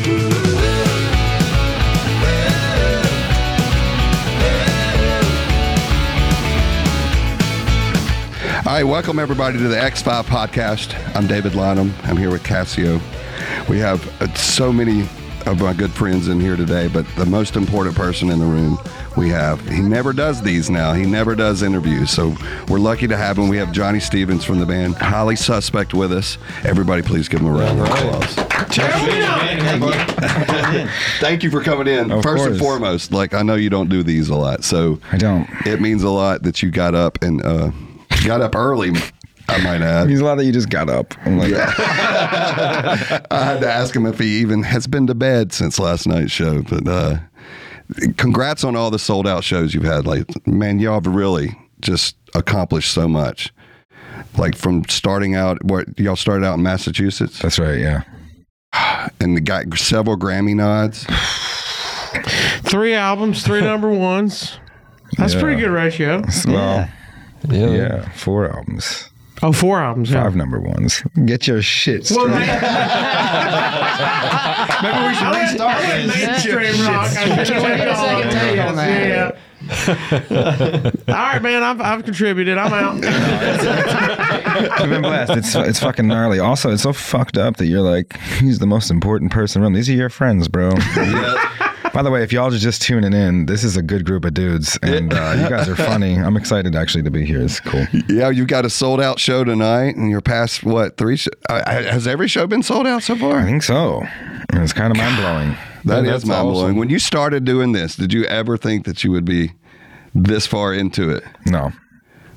All right, welcome everybody to the X5 podcast. I'm David Lonham. I'm here with Cassio. We have uh, so many of my good friends in here today, but the most important person in the room we have, he never does these now. He never does interviews. So we're lucky to have him. We have Johnny Stevens from the band Highly Suspect with us. Everybody, please give him a round of applause. Thank you for coming in. Of First and foremost, like I know you don't do these a lot, so I don't. it means a lot that you got up and uh, got up early. I might add. means a lot that you just got up. I'm like, I had to ask him if he even has been to bed since last night's show. But uh, congrats on all the sold out shows you've had. Like, man, y'all have really just accomplished so much. Like from starting out, what y'all started out in Massachusetts that's right. Yeah. and got several Grammy nods. Three albums, three number ones. That's Yeah. pretty good ratio. Well, Yeah. yeah. Four albums, Oh, four albums. Yeah. five number ones. Get your shit straight. Well, man, Maybe we should restart this. mainstream rock. I should Wait a second take on that. Yeah. All right, man. I've, I've contributed. I'm out. I've been blessed. It's it's fucking gnarly. Also, it's so fucked up that you're like, he's the most important person in the room. These are your friends, bro. By the way, if y'all are just tuning in, this is a good group of dudes, and uh, you guys are funny. I'm excited actually to be here. It's cool. Yeah, you've got a sold out show tonight, and you're past what three? Sh- uh, has every show been sold out so far? I think so. It's kind of mind blowing. That Yeah, is mind blowing. awesome. When you started doing this, did you ever think that you would be this far into it? No,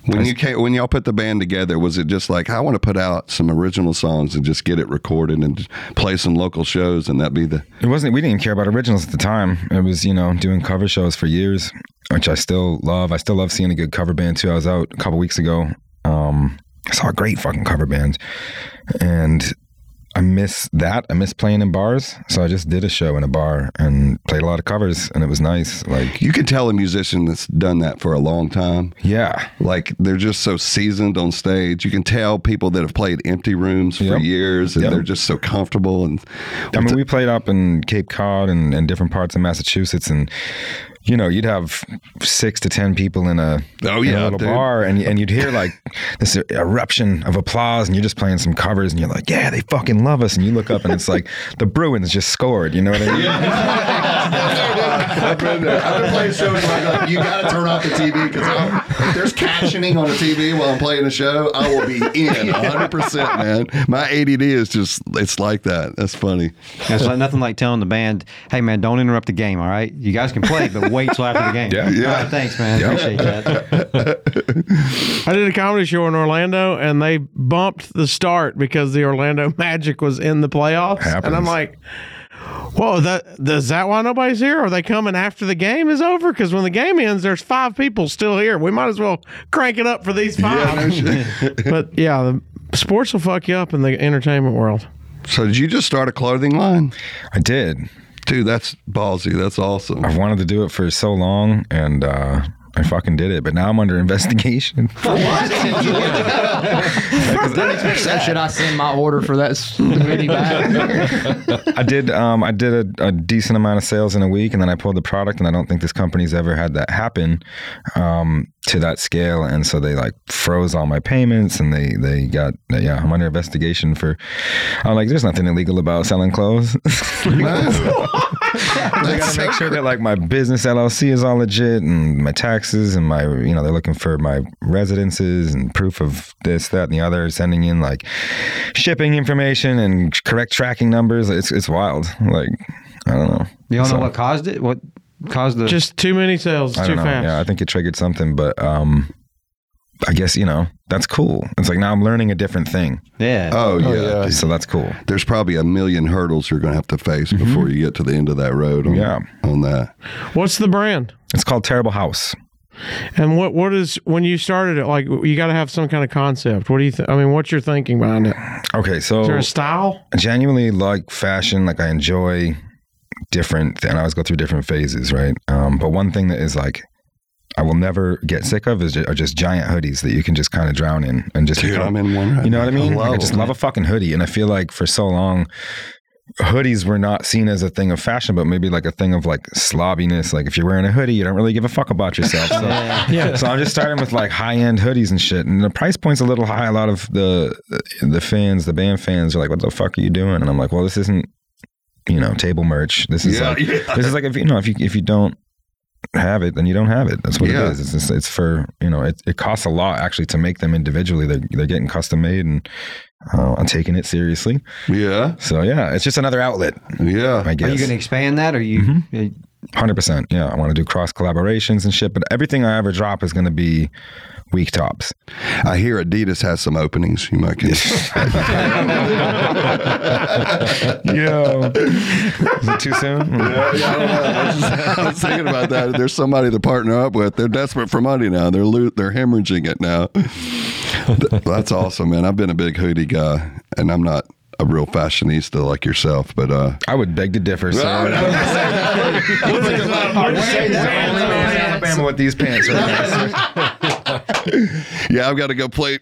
When you came, when y'all put the band together, was it just like I want to put out some original songs and just get it recorded and play some local shows and that be the It wasn't. We didn't care about originals at the time. It was, you know, doing cover shows for years, which I still love. I still love seeing a good cover band too. I was out a couple weeks ago. Um, I saw a great fucking cover band, and miss that. I miss playing in bars, so I just did a show in a bar and played a lot of covers, and it was nice. Like, you can tell a musician that's done that for a long time. yeah, Like they're just so seasoned on stage. You can tell people that have played empty rooms for Yep. years and Yep. they're just so comfortable and I mean, we played up in Cape Cod and, and different parts of Massachusetts, and you know, you'd have six to ten people in a, Oh, in a little dude. bar, and and you'd hear like this eruption of applause, and you're just playing some covers, and you're like, yeah, they fucking love us, and you look up, and it's like the Bruins just scored, you know what I mean? I've been there. I've been playing shows where I'm like, you got to turn off the TV because if there's captioning on the TV while I'm playing a show, I will be in 100%, man. My ADD is just, it's like that. That's funny. It's like nothing like telling the band, "Hey, man, don't interrupt the game. All right, you guys can play, but wait till after the game." Yeah. Yeah. All right, thanks, man. Appreciate that. I did a comedy show in Orlando, and they bumped the start because the Orlando Magic was in the playoffs. And I'm like, "Whoa, that is that why nobody's here? Are they coming after the game is over? Because when the game ends, there's five people still here. We might as well crank it up for these five." but yeah, the sports will fuck you up in the entertainment world. So did you just start a clothing line? I did. Dude, that's ballsy. That's awesome. I've wanted to do it for so long, and uh, I fucking did it, but now I'm under investigation. what? So should I send my order for that s- hoodie back? I did. Um, I did a, a decent amount of sales in a week, and then I pulled the product, and I don't think this company's ever had that happen um, to that scale. And so they like froze all my payments, and they they got yeah. I'm under investigation for. I'm like, there's nothing illegal about selling clothes. I gotta make sure that like my business LLC is all legit, and my taxes, and my you know they're looking for my residences and proof of this, that, and the other. Sending in like shipping information and correct tracking numbers. It's it's wild. Like I don't know. You don't So, know what caused it? What caused the? Just too many sales, I too don't know. fast. Yeah, I think it triggered something, but um, I guess you know that's cool. It's like now I'm learning a different thing, yeah. Oh, yeah. yeah. so that's cool. There's probably a million hurdles you're going to have to face before you get to the end of that road on, Yeah. on that. What's the brand? It's called Terrible House. And what what is when you started it? Like you got to have some kind of concept. What do you? Th- I mean, what's your thinking behind it? Okay, so Is there a style? I genuinely like fashion. Like I enjoy different, and I always go through different phases, right? Um, but one thing that is like I will never get sick of is just, are just giant hoodies that you can just kind of drown in and just Dude, become- I'm in one right You know what I mean? love Like, I just love a fucking hoodie, and I feel like for so long, hoodies were not seen as a thing of fashion, but maybe like a thing of like slobbiness. Like if you're wearing a hoodie, you don't really give a fuck about yourself. So, Yeah. so I'm just starting with like high end hoodies and shit, and the price point's a little high. A lot of the the fans, the band fans, are like, "What the fuck are you doing?" And I'm like, "Well, this isn't." You know, table merch. This is Yeah, like yeah. this is like if you know if you if you don't have it, then you don't have it. That's what Yeah. it is. It's just, it's for you know it, it costs a lot actually to make them individually. They're they're getting custom made, and uh, I'm taking it seriously. Yeah. So yeah, it's just another outlet, Yeah. I guess. Are you going to expand that, or you? uh, Hundred percent. Yeah, I want to do cross collaborations and shit. But everything I ever drop is going to be weak tops. I hear Adidas has some openings. You might get. Yo, is it too soon? Yeah, yeah, I don't know. I was, just- I was thinking about that. There's somebody to partner up with. They're desperate for money now. They're lo- they're hemorrhaging it now. That's awesome, man. I've been a big hoodie guy, and I'm not a real fashionista like yourself, but uh, I would beg to differ. So. Alabama with these pants. Right yeah, I've got to go play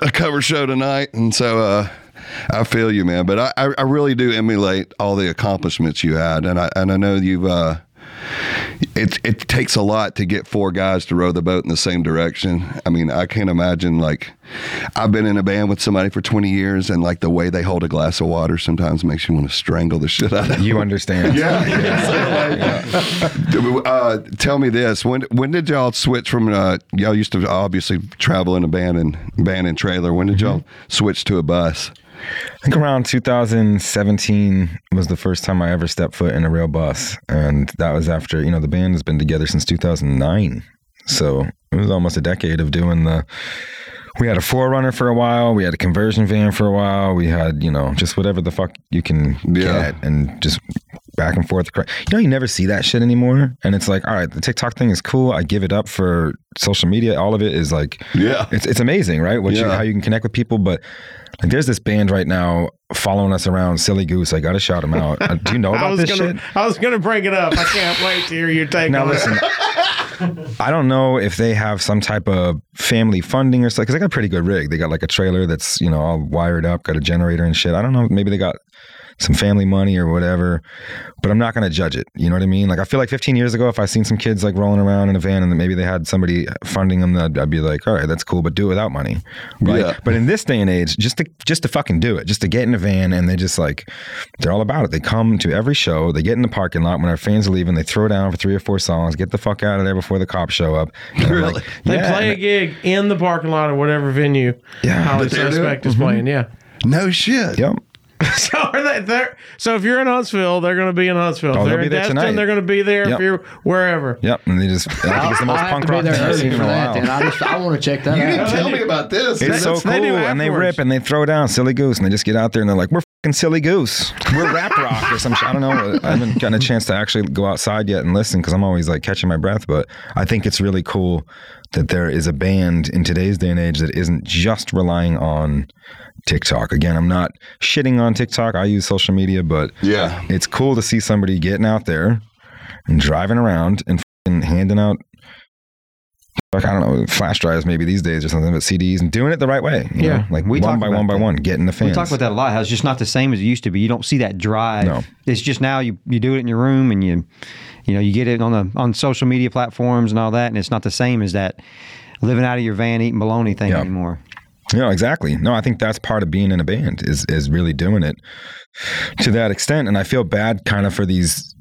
a cover show tonight, and so uh, I feel you, man. But I, I, really do emulate all the accomplishments you had, and I and I know you've. Uh, it it takes a lot to get four guys to row the boat in the same direction. I mean, I can't imagine like I've been in a band with somebody for 20 years, and like the way they hold a glass of water sometimes makes you want to strangle the shit out of them. You understand? Yeah. yeah. So, like, uh, tell me this: when when did y'all switch from uh, y'all used to obviously travel in a band and band and trailer? When did y'all switch to a bus? I think around 2017 was the first time I ever stepped foot in a real bus, and that was after you know the band has been together since 2009, so it was almost a decade of doing the. We had a forerunner for a while. We had a conversion van for a while. We had you know just whatever the fuck you can Yeah. get, and just back and forth. You know, you never see that shit anymore, and it's like, all right, the TikTok thing is cool. I give it up for social media. All of it is like, Yeah. it's it's amazing, right? What you, how you can connect with people, but like there's this band right now following us around, Silly Goose. I gotta shout them out. Uh, do you know about this gonna, shit? I was gonna bring it up. I can't wait to hear your take Now on it. listen, I don't know if they have some type of family funding or something. Because they got a pretty good rig. They got like a trailer that's you know all wired up, got a generator and shit. I don't know. Maybe they got some family money or whatever. But I'm not gonna judge it. You know what I mean? Like I feel like 15 years ago, if I seen some kids like rolling around in a van and maybe they had somebody funding them, I'd, I'd be like, all right, that's cool, but do it without money, right? Yeah. But in this day and age, just to just to fucking do it, just to get in a van and they just like they're all about it. They come to every show, they get in the parking lot when our fans are leaving, they throw down for three or four songs, get the fuck out of there before the cops show up. Really? like, They yeah, play a gig in the parking lot or whatever venue. Yeah. Highly That they're doing? suspect is mm-hmm. playing. Yeah. No shit. Yep. So are they there? So if you're in Huntsville, they're going to be in Huntsville. Oh, if they'll they're be in there Destin, tonight. they're going to be there. Yep. If you're wherever. Yep. And they just I think it's the most punk rock thing I've seen in for a that. Then while. I just I want to check that You out. didn't tell me about this. It's so cool, they and they rip and they throw down Silly Goose, and they just get out there and they're like, "We're fucking Silly Goose, we're rap rock or some shit." I don't know. I haven't gotten a chance to actually go outside yet and listen because I'm always like catching my breath. But I think it's really cool that there is a band in today's day and age that isn't just relying on TikTok. Again, I'm not shitting on TikTok. I use social media, but Yeah. it's cool to see somebody getting out there and driving around and handing out like I don't know flash drives maybe these days or something, but CDs and doing it the right way. Yeah. know? like We one talk by one by that. one, getting the fans. We talk about that a lot. How it's just not the same as it used to be. You don't see that drive. No. It's just now you you do it in your room and you you know you get it on the on social media platforms and all that, and it's not the same as that living out of your van eating bologna thing Yeah. anymore. No, exactly. No, I think that's part of being in a band is is really doing it to that extent. And I feel bad kind of for these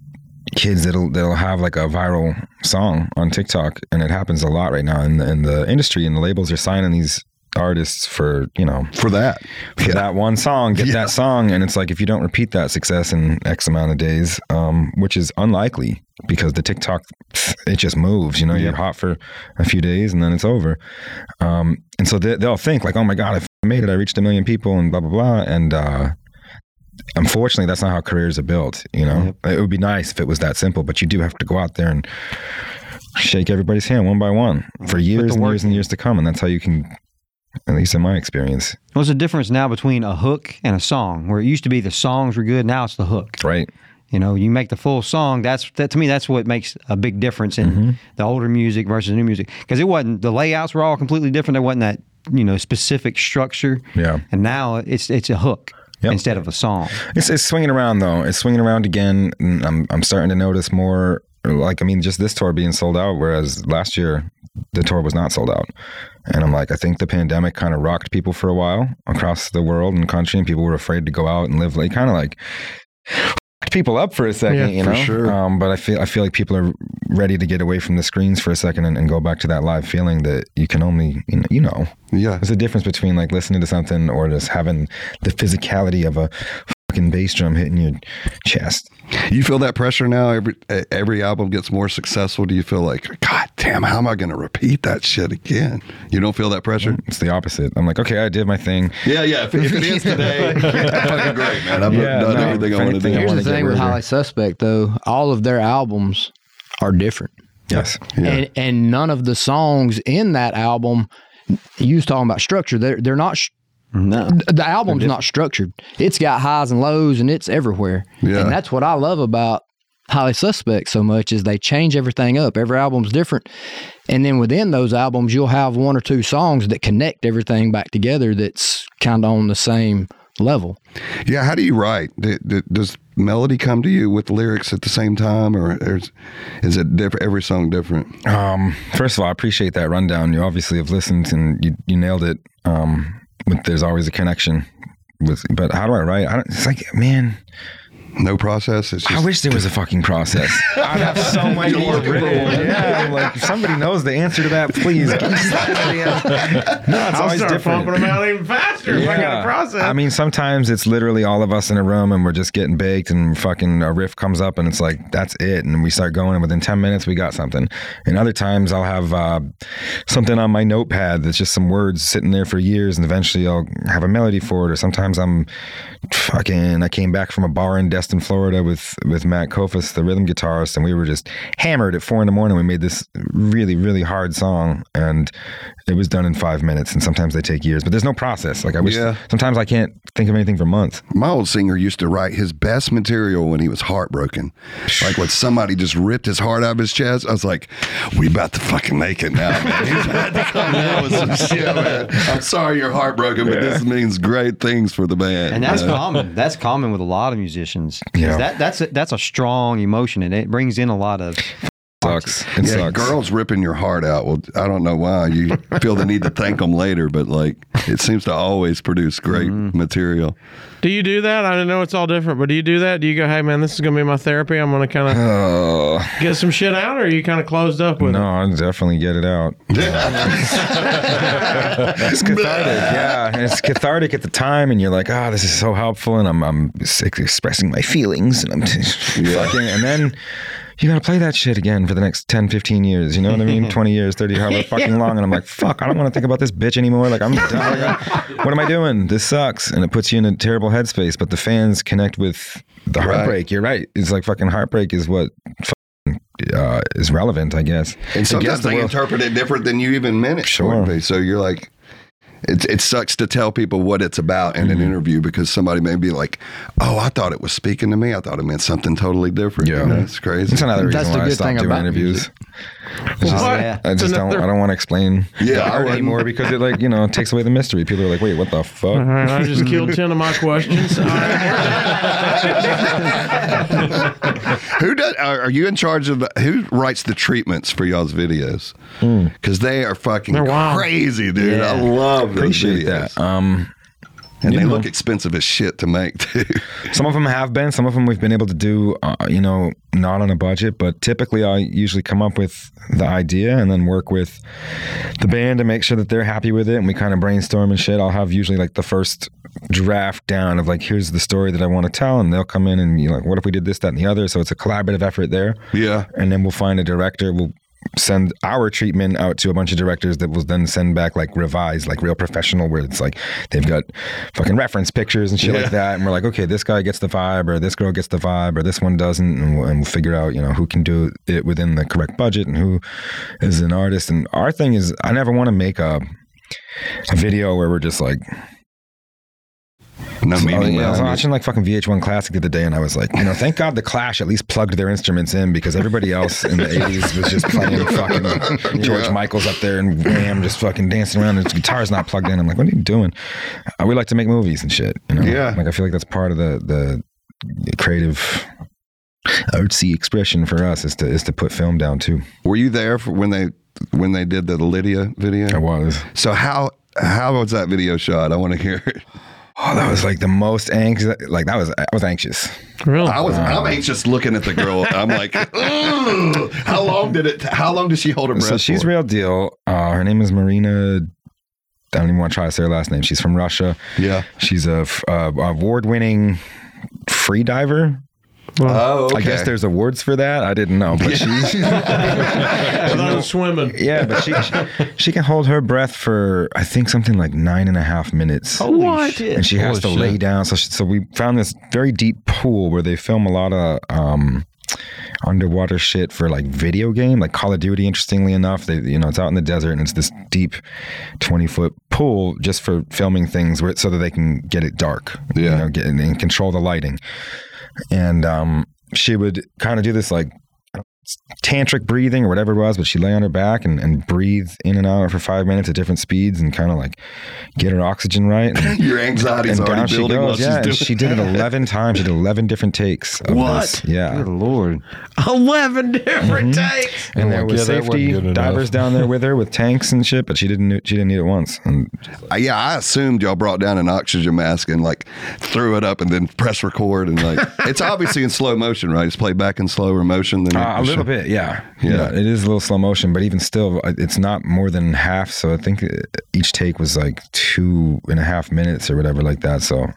kids that'll that'll have like a viral song on TikTok, and it happens a lot right now in the in the industry. And the labels are signing these artists for you know For that. for that one song, get that song, and it's like if you don't repeat that success in X amount of days, um, which is unlikely because the TikTok it just moves. You know, you're hot for a few days and then it's over. Um, and so they, they'll think like, oh my god, I made it, I reached a million people, and blah blah blah. And uh, unfortunately, that's not how careers are built. You know, it would be nice if it was that simple, but you do have to go out there and shake everybody's hand one by one for years and years and years to come, and that's how you can. At least in my experience, What's the difference now between a hook and a song? Where it used to be the songs were good, now it's the hook. right? You know, you make the full song. That's that to me. That's what makes a big difference in Mm-hmm. the older music versus the new music. Because it wasn't the layouts were all completely different. There wasn't that you know specific structure. Yeah. And now it's it's a hook. Yep. instead of a song. It's, it's swinging around though. It's swinging around again. And I'm I'm starting to notice more. Like I mean, just this tour being sold out, whereas last year the tour was not sold out. And I'm like, I think the pandemic kind of rocked people for a while across the world and country, and people were afraid to go out and live. Like kind of like people up for a second, Yeah, you for know. sure. Um, but I feel I feel like people are ready to get away from the screens for a second and, and go back to that live feeling that you can only you know, you know Yeah. there's a difference between like listening to something or just having the physicality of a fucking bass drum hitting your chest. You feel that pressure now? Every every album gets more successful. Do you feel like, God damn, how am I going to repeat that shit again? You don't feel that pressure? It's the opposite. I'm like, okay, I did my thing. Yeah, yeah. If, if it is today, fucking great, man. I've Yeah, done no, everything I if want to do. anything, I Here's wanna the get thing with rid of her. Highly Suspect, though. All of their albums are different. Yes. Yeah. And, and none of the songs in that album, you was talking about structure, they're, they're not, sh- No. the album's not structured. It's got highs and lows and it's everywhere. Yeah. And that's what I love about Highly Suspect so much is they change everything up. Every album's different. And then within those albums, you'll have one or two songs that connect everything back together that's kind of on the same level. Yeah, how do you write? D- d- Does melody come to you with lyrics at the same time, or is, is it different? Every song different? Um, first of all, I appreciate that rundown. You obviously have listened and you, you nailed it. Um, with, there's always a connection with, but how do I write? I it's like, man, No process. It's just I wish there was a fucking process. I'd have so much more written. Yeah, I'm like, if somebody knows the answer to that, please. give me somebody no, it's I'll always start different. pumping them out even faster if I got a process. I mean, sometimes it's literally all of us in a room and we're just getting baked and fucking a riff comes up and it's like, that's it. And we start going and within 10 minutes we got something. And other times I'll have uh, something on my notepad that's just some words sitting there for years and eventually I'll have a melody for it. Or sometimes I'm fucking, I came back from a bar in Destin, Florida with, with Matt Kofos, the rhythm guitarist, and we were just hammered at four in the morning. We made this really, really hard song and it was done in five minutes. And sometimes they take years, but there's no process. Like I wish Yeah. sometimes I can't think of anything for months. My old singer used to write his best material when he was heartbroken. Like when somebody just ripped his heart out of his chest, I was like, we about to fucking make it now, man. He's about to come down with some shit, man. I'm sorry you're heartbroken, but this means great things for the band. And that's you common. That's common with a lot of musicians. 'Cause Yeah. That that's a, that's a strong emotion, and it brings in a lot of. Sucks. It yeah, sucks. girls ripping your heart out. Well, I don't know why you feel the need to thank them later, but like it seems to always produce great Mm-hmm. material. do you do that? I know it's all different, but do you do that? Do you go, hey man, this is gonna be my therapy. I'm gonna kind of Oh get some shit out, or are you kind of closed up with no, it? I'll definitely get it out. it's cathartic, yeah. And it's cathartic at the time, and you're like, "Ah, this is so helpful," and I'm I'm expressing my feelings, and I'm fucking, and then you got to play that shit again for the next 10, 15 years. You know what I mean? 20 years, 30, however fucking long. And I'm like, fuck, I don't want to think about this bitch anymore. Like, I'm done. What am I doing? This sucks. And it puts you in a terrible headspace. But the fans connect with the Right. heartbreak. You're right. It's like fucking heartbreak is what fucking, uh, is relevant, I guess. And sometimes the they world- interpret it different than you even meant it. Sure. So you're like, it, it sucks to tell people what it's about in an Mm-hmm. interview because somebody may be like, oh, I thought it was speaking to me. I thought it meant something totally different. Yeah. You know, it's crazy. It's another reason That's the why I good stopped doing interviews. Just- What? yeah. I just It's don't. I don't want to explain Yeah, the art anymore because it like you know takes away the mystery. People are like, wait, what the fuck? All right, I just killed ten of my questions. Who does? Are, are you in charge of the? Who writes the treatments for y'all's videos? Hmm. Because they are fucking crazy, dude. I love those Appreciate that. Um, and they know. look expensive as shit to make too. Some of them have been. Some of them we've been able to do, uh, you know, not on a budget. But typically, I usually come up with the idea and then work with the band to make sure that they're happy with it. And we kind of brainstorm and shit. I'll have usually like the first draft down of like, here's the story that I want to tell, and they'll come in and you like, what if we did this, that, and the other? So it's a collaborative effort there. yeah. and then we'll find a director. We'll send our treatment out to a bunch of directors that will then send back like revised, like real professional, where it's like they've got fucking reference pictures and shit Yeah. like that. And we're like, okay, this guy gets the vibe, or this girl gets the vibe, or this one doesn't, and we'll, and we'll figure out, you know, who can do it within the correct budget and who is an artist. And our thing is, I never want to make a a video where we're just like No Oh, meaning. yeah, I was watching like fucking VH1 Classic the other day, and I was like, you know, thank God the Clash at least plugged their instruments in because everybody else in the '80s was just playing fucking George Michael's up there and Wham just fucking dancing around. And his guitar's not plugged in. I'm like, what are you doing? Uh, we like to make movies and shit. You know, Yeah. Like I feel like that's part of the the creative artsy expression for us is to is to put film down too. Were you there for when they when they did the Lydia video? I was. So how how was that video shot? I want to hear it. Oh, that was like the most anxious. Like that was I was anxious. Really? I was I'm anxious looking at the girl. I'm like, how long did it? How long did she hold her breath? So she's for? real deal. Uh, her name is Marina. I don't even want to try to say her last name. She's from Russia. Yeah. She's a, uh, award-winning free diver. Oh, okay. I guess there's awards for that. I didn't know, but she, I thought was swimming. yeah, but she, she she can hold her breath for I think something like nine and a half minutes. what? and she has to Holy lay shit. down. So, she, so we found this very deep pool where they film a lot of um, underwater shit for like video game, like Call of Duty. Interestingly enough, they you know it's out in the desert and it's this deep, twenty foot pool just for filming things where so that they can get it dark. Yeah. you know, get and control the lighting. And um, she would kind of do this like tantric breathing or whatever it was, but she'd lay on her back and, and breathe in and out for five minutes at different speeds and kind of like get her oxygen right. And, Your anxiety's and already down she building while goes. she's Yeah, doing she did it 11 times. She did 11 different takes. Of What? This. Yeah. Good lord. 11 different takes. And there was yeah, safety divers down there with her with tanks and shit, but she didn't. She didn't need it once. And Uh, yeah, I assumed y'all brought down an oxygen mask and like threw it up and then press record and like it's obviously in slow motion, right? It's played back in slower motion than uh, a little bit, yeah. Yeah. yeah, It is a little slow motion, but even still, uh, it's not more than half. So I think uh, each take was like two and a half minutes or whatever like that. So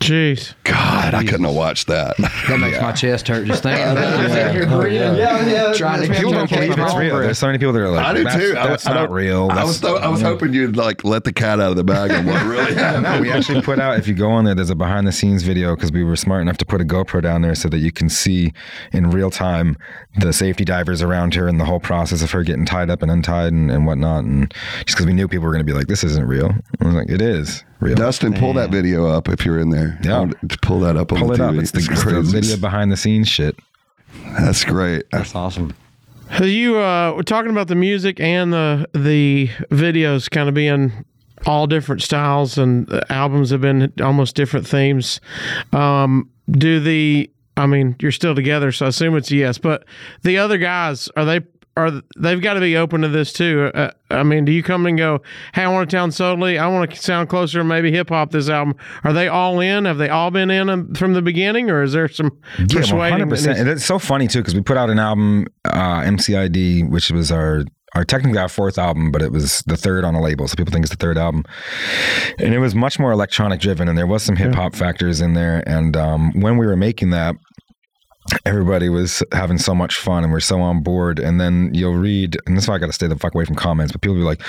Jeez. God, I couldn't have watched that. That makes my chest hurt just thinking about it. Oh, yeah, here breathing, trying to people don't believe it's real. There's so many people that are like, I do that's, too. I- That's I not don't- real. I That's- was th- I was hoping you'd like let the cat out of the bag on what really happened. No, we actually put out. If you go on there, there's a behind the scenes video because we were smart enough to put a GoPro down there so that you can see in real time the safety divers around her and the whole process of her getting tied up and untied and, and whatnot. And just because we knew people were going to be like, "This isn't real," I was like, "It is real." Dustin, pull that video up if you're in there. Yeah. To pull that up on Pull the it TV. up. It's the, it's the crazy. video behind the scenes shit. That's great. That's awesome. You uh, we're talking about the music and the the videos kind of being all different styles, and the albums have been almost different themes. Um, do the I mean, you're still together, so I assume it's a yes. But the other guys are they are they've got to be open to this too? Uh, I mean, do you come and go, "Hey, I want to sound solely. I want to sound closer to maybe hip hop." This album, are they all in? Have they all been in um, from the beginning, or is there some Yeah, persuading? one hundred that percent. needs- And it's so funny too because we put out an album, uh, MCID, which was our our technically our fourth album, but it was the third on a label, so people think it's the third album. And it was much more electronic driven, and there was some hip hop factors in there. And um, when we were making that, everybody was having so much fun and we're so on board. And then you'll read, and that's why I got to stay the fuck away from comments. But people be like,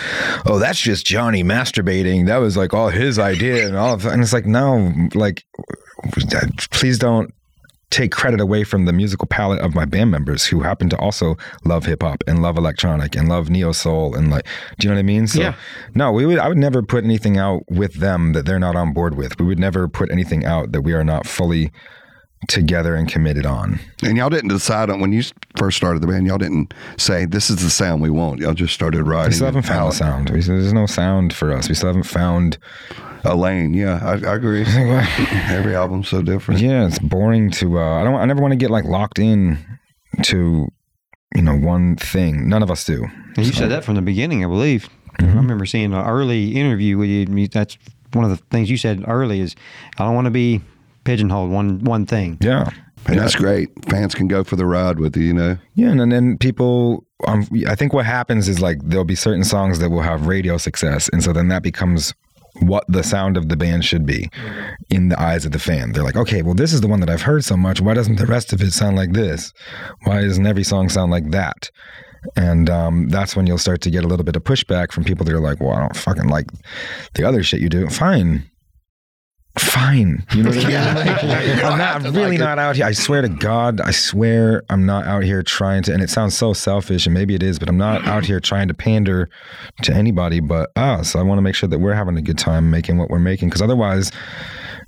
"Oh, that's just Johnny masturbating. That was like all his idea and all of that." And it's like, no, like, please don't take credit away from the musical palette of my band members who happen to also love hip hop and love electronic and love neo soul and like do you know what I mean? So Yeah. no, we would I would never put anything out with them that they're not on board with. We would never put anything out that we are not fully together and committed on. And y'all didn't decide on when you first started the band. Y'all didn't say this is the sound we want. Y'all just started writing. We still haven't found the sound. We, there's no sound for us. We still haven't found. a lane. Yeah, I, I agree. Every album's so different. Yeah, it's boring to. Uh, I don't. I never want to get like locked in to, you know, one thing. None of us do. And you said that from the beginning, I believe. I remember seeing an early interview with you. you. That's one of the things you said early is, I don't want to be pigeonholed one one thing. Yeah. And that's great. Fans can go for the ride with you, you know. Yeah, and then people, um, I think what happens is like there'll be certain songs that will have radio success, and so then that becomes what the sound of the band should be in the eyes of the fan. They're like, okay, well, this is the one that I've heard so much. Why doesn't the rest of it sound like this? Why doesn't every song sound like that? And um, that's when you'll start to get a little bit of pushback from people that are like, well, I don't fucking like the other shit you do. Fine. Fine. You know what I mean? I'm not really not out here. I swear to God, I swear I'm not out here trying to, and it sounds so selfish, and maybe it is, but I'm not out here trying to pander to anybody but us. I want to make sure that we're having a good time making what we're making, because otherwise,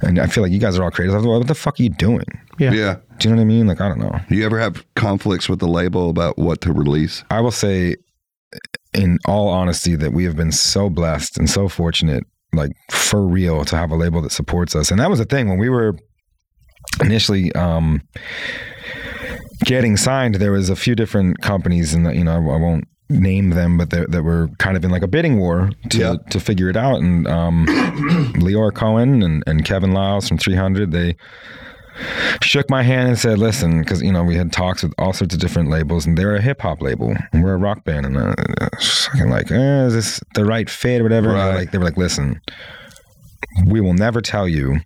And I feel like you guys are all creators. What the fuck are you doing? Yeah. Yeah. Do you know what I mean? Like I don't know. Do you ever have conflicts with the label about what to release? I will say, in all honesty, that we have been so blessed and so fortunate, like for real, to have a label that supports us. And that was the thing when we were initially um, getting signed. There was a few different companies, and you know, I, I won't name them, but that that were kind of in like a bidding war to Yeah. to figure it out. And um, Lyor Cohen and, and Kevin Liles from 300, they shook my hand and said, "Listen, because you know we had talks with all sorts of different labels, and they're a hip hop label, and we're a rock band, and uh, fucking like, eh, is this the right fit or whatever?" They Right. like they were like, "Listen, we will never tell you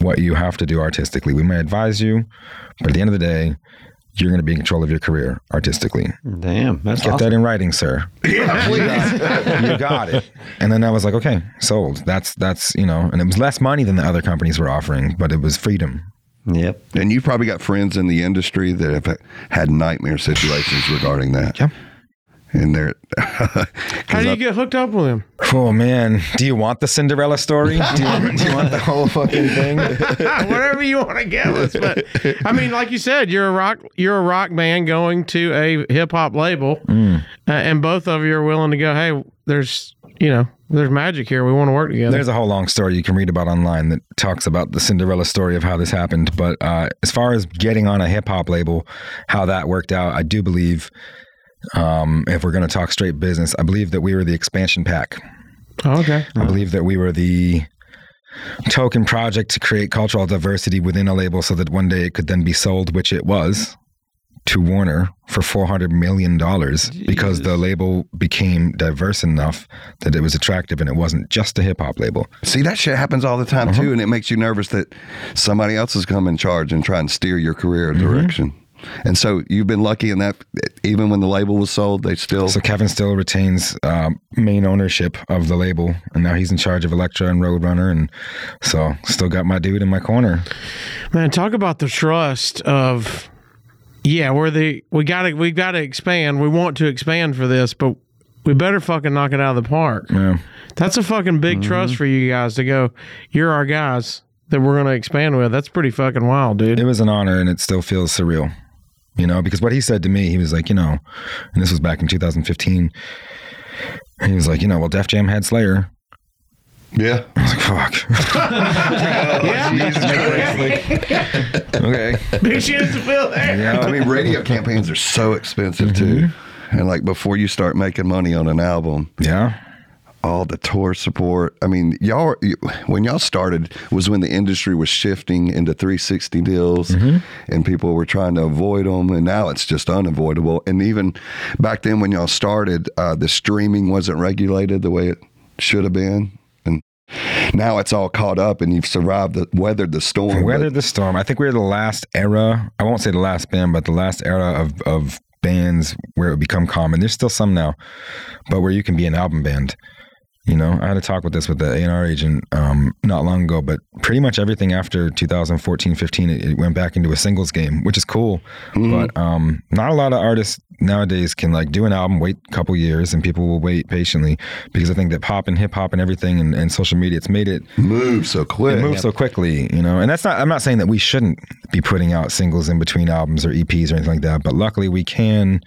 what you have to do artistically. We may advise you, but at the end of the day." You're going to be in control of your career artistically. Damn, that's Get awesome. that in writing, sir. Yeah, please. You got it. And then I was like, okay, sold. That's that's you know, and it was less money than the other companies were offering, but it was freedom. Yep. and you've probably got friends in the industry that have had nightmare situations regarding that. Yeah. And they're How do you get hooked up with him? Oh man, do you want the Cinderella story? Do you want, do you want the whole fucking thing? Whatever you want to give us, but I mean, like you said, you're a rock, you're a rock band going to a hip hop label, Mm. uh, and both of you are willing to go. Hey, there's you know, there's magic here. We want to work together. There's a whole long story you can read about online that talks about the Cinderella story of how this happened. But uh, as far as getting on a hip hop label, how that worked out, I do believe, um, if we're going to talk straight business, I believe that we were the expansion pack. Oh, okay. I believe that we were the token project to create cultural diversity within a label so that one day it could then be sold, which it was, to Warner for $400 million because the label became diverse enough that it was attractive and it wasn't just a hip hop label. see that shit happens all the time Uh-huh. too, and it makes you nervous that somebody else is come in charge and try and steer your career Mm-hmm. direction. And so you've been lucky in that. Even when the label was sold, they still. So Kevin still retains um, main ownership of the label, and now he's in charge of Elektra and Roadrunner, and so still got my dude in my corner. Man, talk about the trust of yeah, we're the we gotta we gotta expand. We want to expand for this, but we better fucking knock it out of the park. Yeah. That's a fucking big trust for you guys to go, you're our guys that we're gonna expand with. That's pretty fucking wild, dude. It was an honor, and it still feels surreal. You know, because what he said to me, he was like, you know, and this was back in 2015. He was like, you know, well, Def Jam had Slayer. yeah. I was like, fuck. okay. Big shoes to fill there. Yeah. I mean, radio campaigns are so expensive too. Mm-hmm. And like before you start making money on an album, Yeah. All the tour support. I mean, y'all when y'all started was when the industry was shifting into 360 deals, and people were trying to avoid them, and now it's just unavoidable. And even back then, when y'all started, uh, the streaming wasn't regulated the way it should have been, and now it's all caught up, and you've survived the weathered the storm. Weathered the storm. I think we're the last era. I won't say the last band, but the last era of of bands where it would become common. There's still some now, but where you can be an album band. You know, I had a talk with this with the A&R agent um, not long ago, but pretty much everything after 2014, 15, it, it went back into a singles game, which is cool. But um, not a lot of artists nowadays can like do an album, wait a couple years, and people will wait patiently because I think that pop and hip hop and everything and, and social media, it's made it move so quick. it moves so quickly, you know. And that's not. I'm not saying that we shouldn't be putting out singles in between albums or EPs or anything like that. But luckily, we can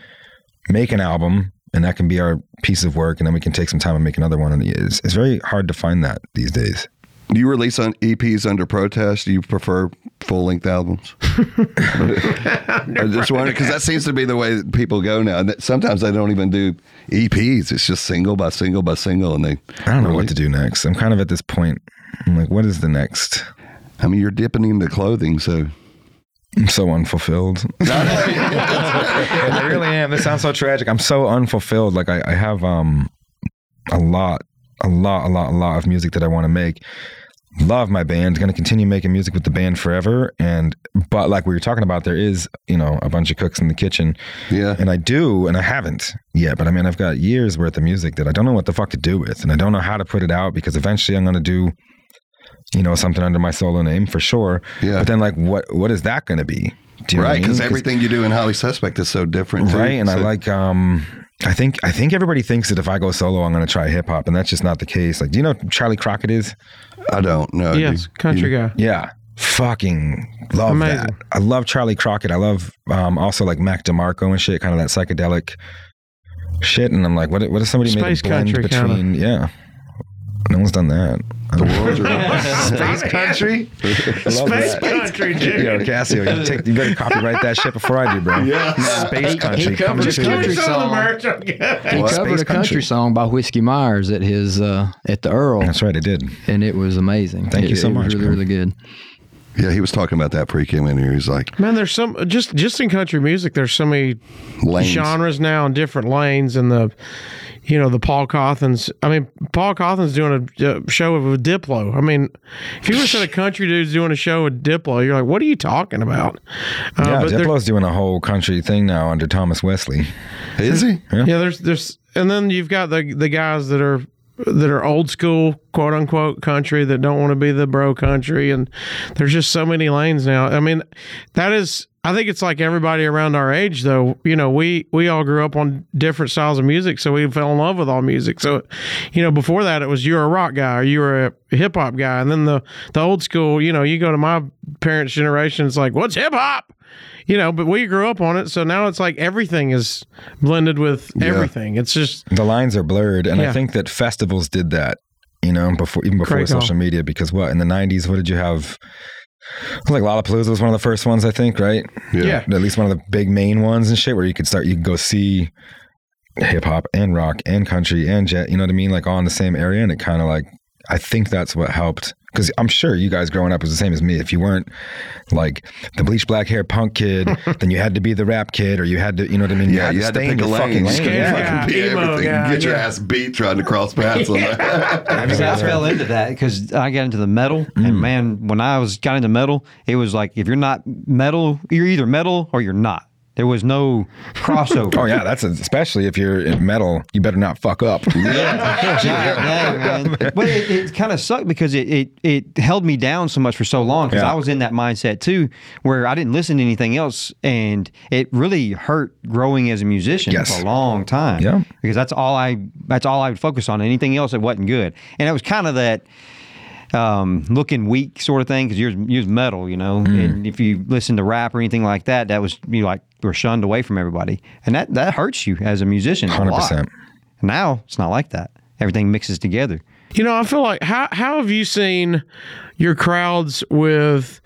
make an album, and that can be our piece of work, and then we can take some time and make another one. And it's, it's very hard to find that these days. Do you release on EPs under protest? Do you prefer full length albums? I just wonder because that seems to be the way that people go now. And that sometimes they don't even do EPs. It's just single by single by single, and they. I don't know what to do next. I'm kind of at this point. I'm like, what is the next? I mean, you're dipping into clothing, so I'm so unfulfilled. I really am. This sounds so tragic. I'm so unfulfilled. Like I, I have um a lot, a lot, a lot, a lot of music that I want to make. Love my band. Going to continue making music with the band forever. And but like we were talking about, there is you know a bunch of cooks in the kitchen, yeah. and I do, and I haven't yet. But I mean, I've got years worth of music that I don't know what the fuck to do with, and I don't know how to put it out because eventually I'm going to do. You know something under my solo name for sure, Yeah. But then, like, what what is that going to be? Do you know what I Right, mean? because everything you do in Highly Suspect is so different, too. right and i like um I think I think everybody thinks that if I go solo, I'm going to try hip hop, and that's just not the case. Like, do you know who Charley Crockett is? I don't know. Yes, You- country you- guy. Yeah, fucking love Amazing. that. I love Charley Crockett. I love um, also like Mac DeMarco and shit, kind of that psychedelic shit. And I'm like, what? What if somebody Space made a blend country kinda. between? Yeah, no one's done that. The world's your Space country. I love Space that. country, dude. Yo, Casio, you, take, you better copyright that shit before I do, bro. Yeah. Space country He covered coming a to Give me country you. some of the song. merch. He covered Space a country Country. song by Whiskey Myers at his uh, at the Earl, That's right, I did. and it was amazing. Thank It- you so it was much, Really, bro. really good. Yeah, he was talking about that before he came in here. He's like, Man, there's some just just in country music. There's so many lanes. genres now and different lanes and the you know the paul cauthens i mean paul cauthen's doing a, a show with diplo i mean if you were said a country dudes doing a show with diplo you're like what are you talking about uh, Yeah, but Diplo's doing a whole country thing now under Thomas Wesley. Is he? yeah there's there's and then you've got the the guys that are that are old school quote unquote country that don't want to be the bro country and there's just so many lanes now. I mean that is i think it's like everybody around our age though you know we we all grew up on different styles of music so we fell in love with all music so you know before that it was you were a rock guy or you were a hip hop guy and then the the old school you know you go to my parents generation it's like what's hip hop you know but we grew up on it so now it's like everything is blended with everything it's just The lines are blurred, and Yeah. I think that festivals did that. You know, before even before Great call. social media, because what in the '90s, what did you have? Like Lollapalooza was one of the first ones, I think, right? Yeah. At least one of the big main ones and shit, where you could start, you could go see hip hop and rock and country and jet. You know what I mean? Like all in the same area, and it kind of like I think that's what helped. Because I'm sure you guys growing up was the same as me. If you weren't like the bleach black hair punk kid, then you had to be the rap kid, or you had to, you know what I mean? Yeah, you had to stay in pick a your lane. fucking lane. can't Yeah. fucking be Emo everything. guy, Get your yeah. ass beat trying to cross paths on that. I, I fell into that because I got into the metal, and mm. man, when I was got into metal, it was like if you're not metal, you're either metal or you're not. There was no crossover. Oh yeah, that's especially if you're in metal. You better not fuck up. yeah, yeah, man. But it, it kind of sucked because it, it it held me down so much for so long because Yeah. I was in that mindset too, where I didn't listen to anything else, and it really hurt growing as a musician Yes. for a long time. Yeah. because that's all I that's all I would focus on. Anything else that wasn't good, and it was kind of that. Um, looking weak sort of thing because you're you're metal, you know. Mm. And if you listen to rap or anything like that, that was you like were shunned away from everybody, and that that hurts you as a musician. Hundred percent. Now it's not like that. Everything mixes together. You know, I feel like how how have you seen your crowds with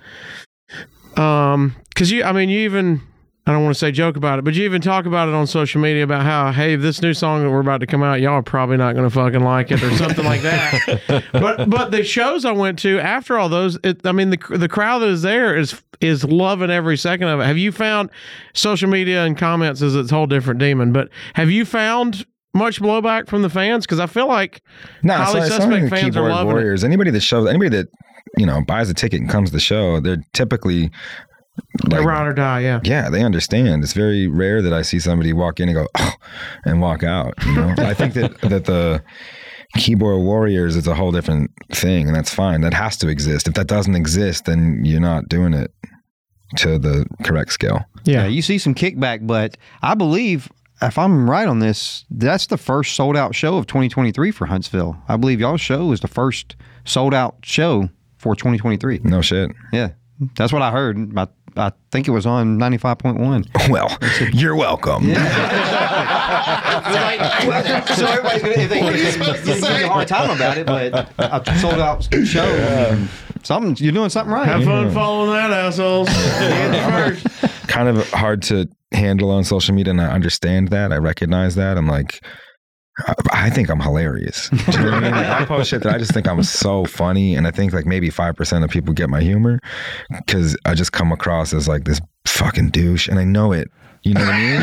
um cuz you I mean you even I don't want to say joke about it, but you even talk about it on social media about how hey, this new song that we're about to come out, y'all are probably not going to fucking like it or something like that. But but the shows I went to after all those, it, I mean the the crowd that is there is is loving every second of it. Have you found social media and comments is its whole different demon? But have you found much blowback from the fans? Because I feel like No, Highly so, so Suspect many fans are keyboard loving it. warriors. Anybody that shows, anybody that you know buys a ticket and comes to the show, they're typically Like, like, ride or die, yeah. yeah, they understand. It's very rare that I see somebody walk in and go oh, and walk out. You know, I think that that the keyboard warriors is a whole different thing, and that's fine. That has to exist. If that doesn't exist, then you're not doing it to the correct scale. Yeah, Yeah. you see some kickback, but I believe if I'm right on this, that's the first sold out show of 2023 for Huntsville. I believe y'all's show is the first sold out show for 2023. No shit. Yeah, that's what I heard. I, I think it was on 95.1. Well, you're welcome. so everybody's gonna, if they, what are you supposed to say? a hard time about it, but a sold out show. Something you're doing something right. Have fun following that, assholes. Kind of hard to handle on social media, and I understand that. I recognize that. I'm like, I, I think I'm hilarious. Do you know what I mean? Like, I post shit that I just think I'm so funny, and I think like maybe five percent of people get my humor because I just come across as like this fucking douche, and I know it. You know what I mean?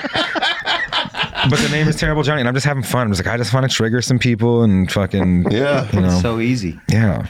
but the name is Terrible Johnny, and I'm just having fun. I'm just like, I just want to trigger some people and fucking, Yeah. you know, so easy. yeah.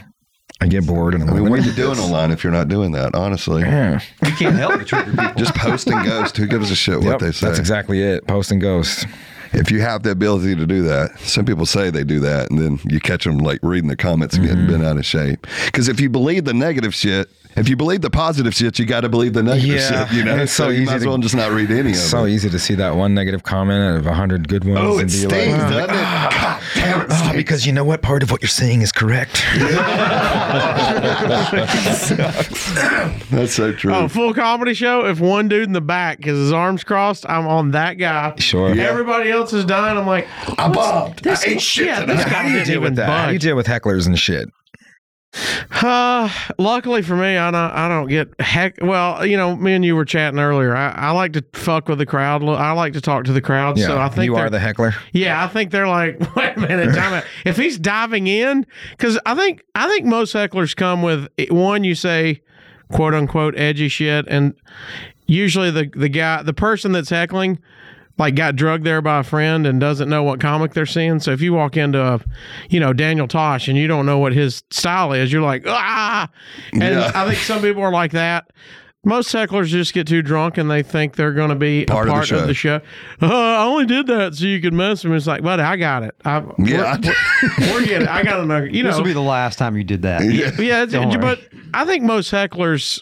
I get bored, and I'm I mean, like, what are you doing online if you're not doing that? Honestly, Yeah. You can't help but trigger people. just post and ghost. Who gives a shit what Yep, they say? That's exactly it. Post and ghost. If you have the ability to do that, some people say they do that, and then you catch them like reading the comments and getting mm-hmm. bent out of shape. Because if you believe the negative shit if you believe the positive shit, you got to believe the negative Yeah, shit. You know, it's so you easy might as to- well just not read any of it. so easy to see that one negative comment out of a hundred good ones. Oh, it and be stings, like, doesn't it? Ah, God damn it! "Oh, because you know what? Part of what you're saying is correct. That's so true. Oh, full comedy show. If one dude in the back has his arms crossed, I'm on that guy. Sure. Yeah. Everybody else is dying. I'm like, I bombed. I ate shit yeah, today. this How guy do you deal with that? How do you deal with hecklers and shit? Uh, luckily for me, I don't, I don't get heck. Well, you know, me and you were chatting earlier. I, I like to fuck with the crowd. I like to talk to the crowd. Yeah, so I think you are the heckler. Yeah, I think they're like, wait a minute, time out. If he's diving in, because I think I think most hecklers come with one. You say, quote unquote, edgy shit, and usually the the guy, the person that's heckling, like got drugged there by a friend and doesn't know what comic they're seeing. So if you walk into a, you know, Daniel Tosh and you don't know what his style is, you're like, ah. And Yeah. I think some people are like that. Most hecklers just get too drunk and they think they're going to be Part a of the part of show. the show. Uh, I only did that so you could mess with me. It's like, buddy, I got it. I, Yeah, we're, we're, we're getting. I got another. You know. This will be the last time you did that. Yeah. yeah, it's, but I think most hecklers.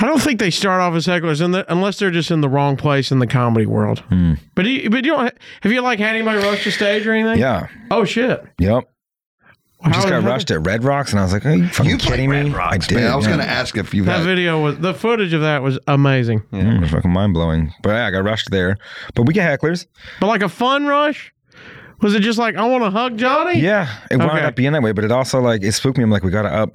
I don't think they start off as hecklers in the, unless they're just in the wrong place in the comedy world. Hmm. But you, but you don't have you like had anybody rush the stage or anything? Yeah. Oh shit! Yep. I just got rushed at Red Rocks, and I was like, "Are you fucking You kidding me?" Rocks, I did. man. I was yeah. going to ask if you've That had. video was the footage of that was amazing. Mm, it was fucking mind blowing. But yeah, I got rushed there. But we get hecklers. But like a fun rush. Was it just like I want to hug Johnny? Yeah, it wound Okay. up being that way. But it also like it spooked me. I'm like, we gotta up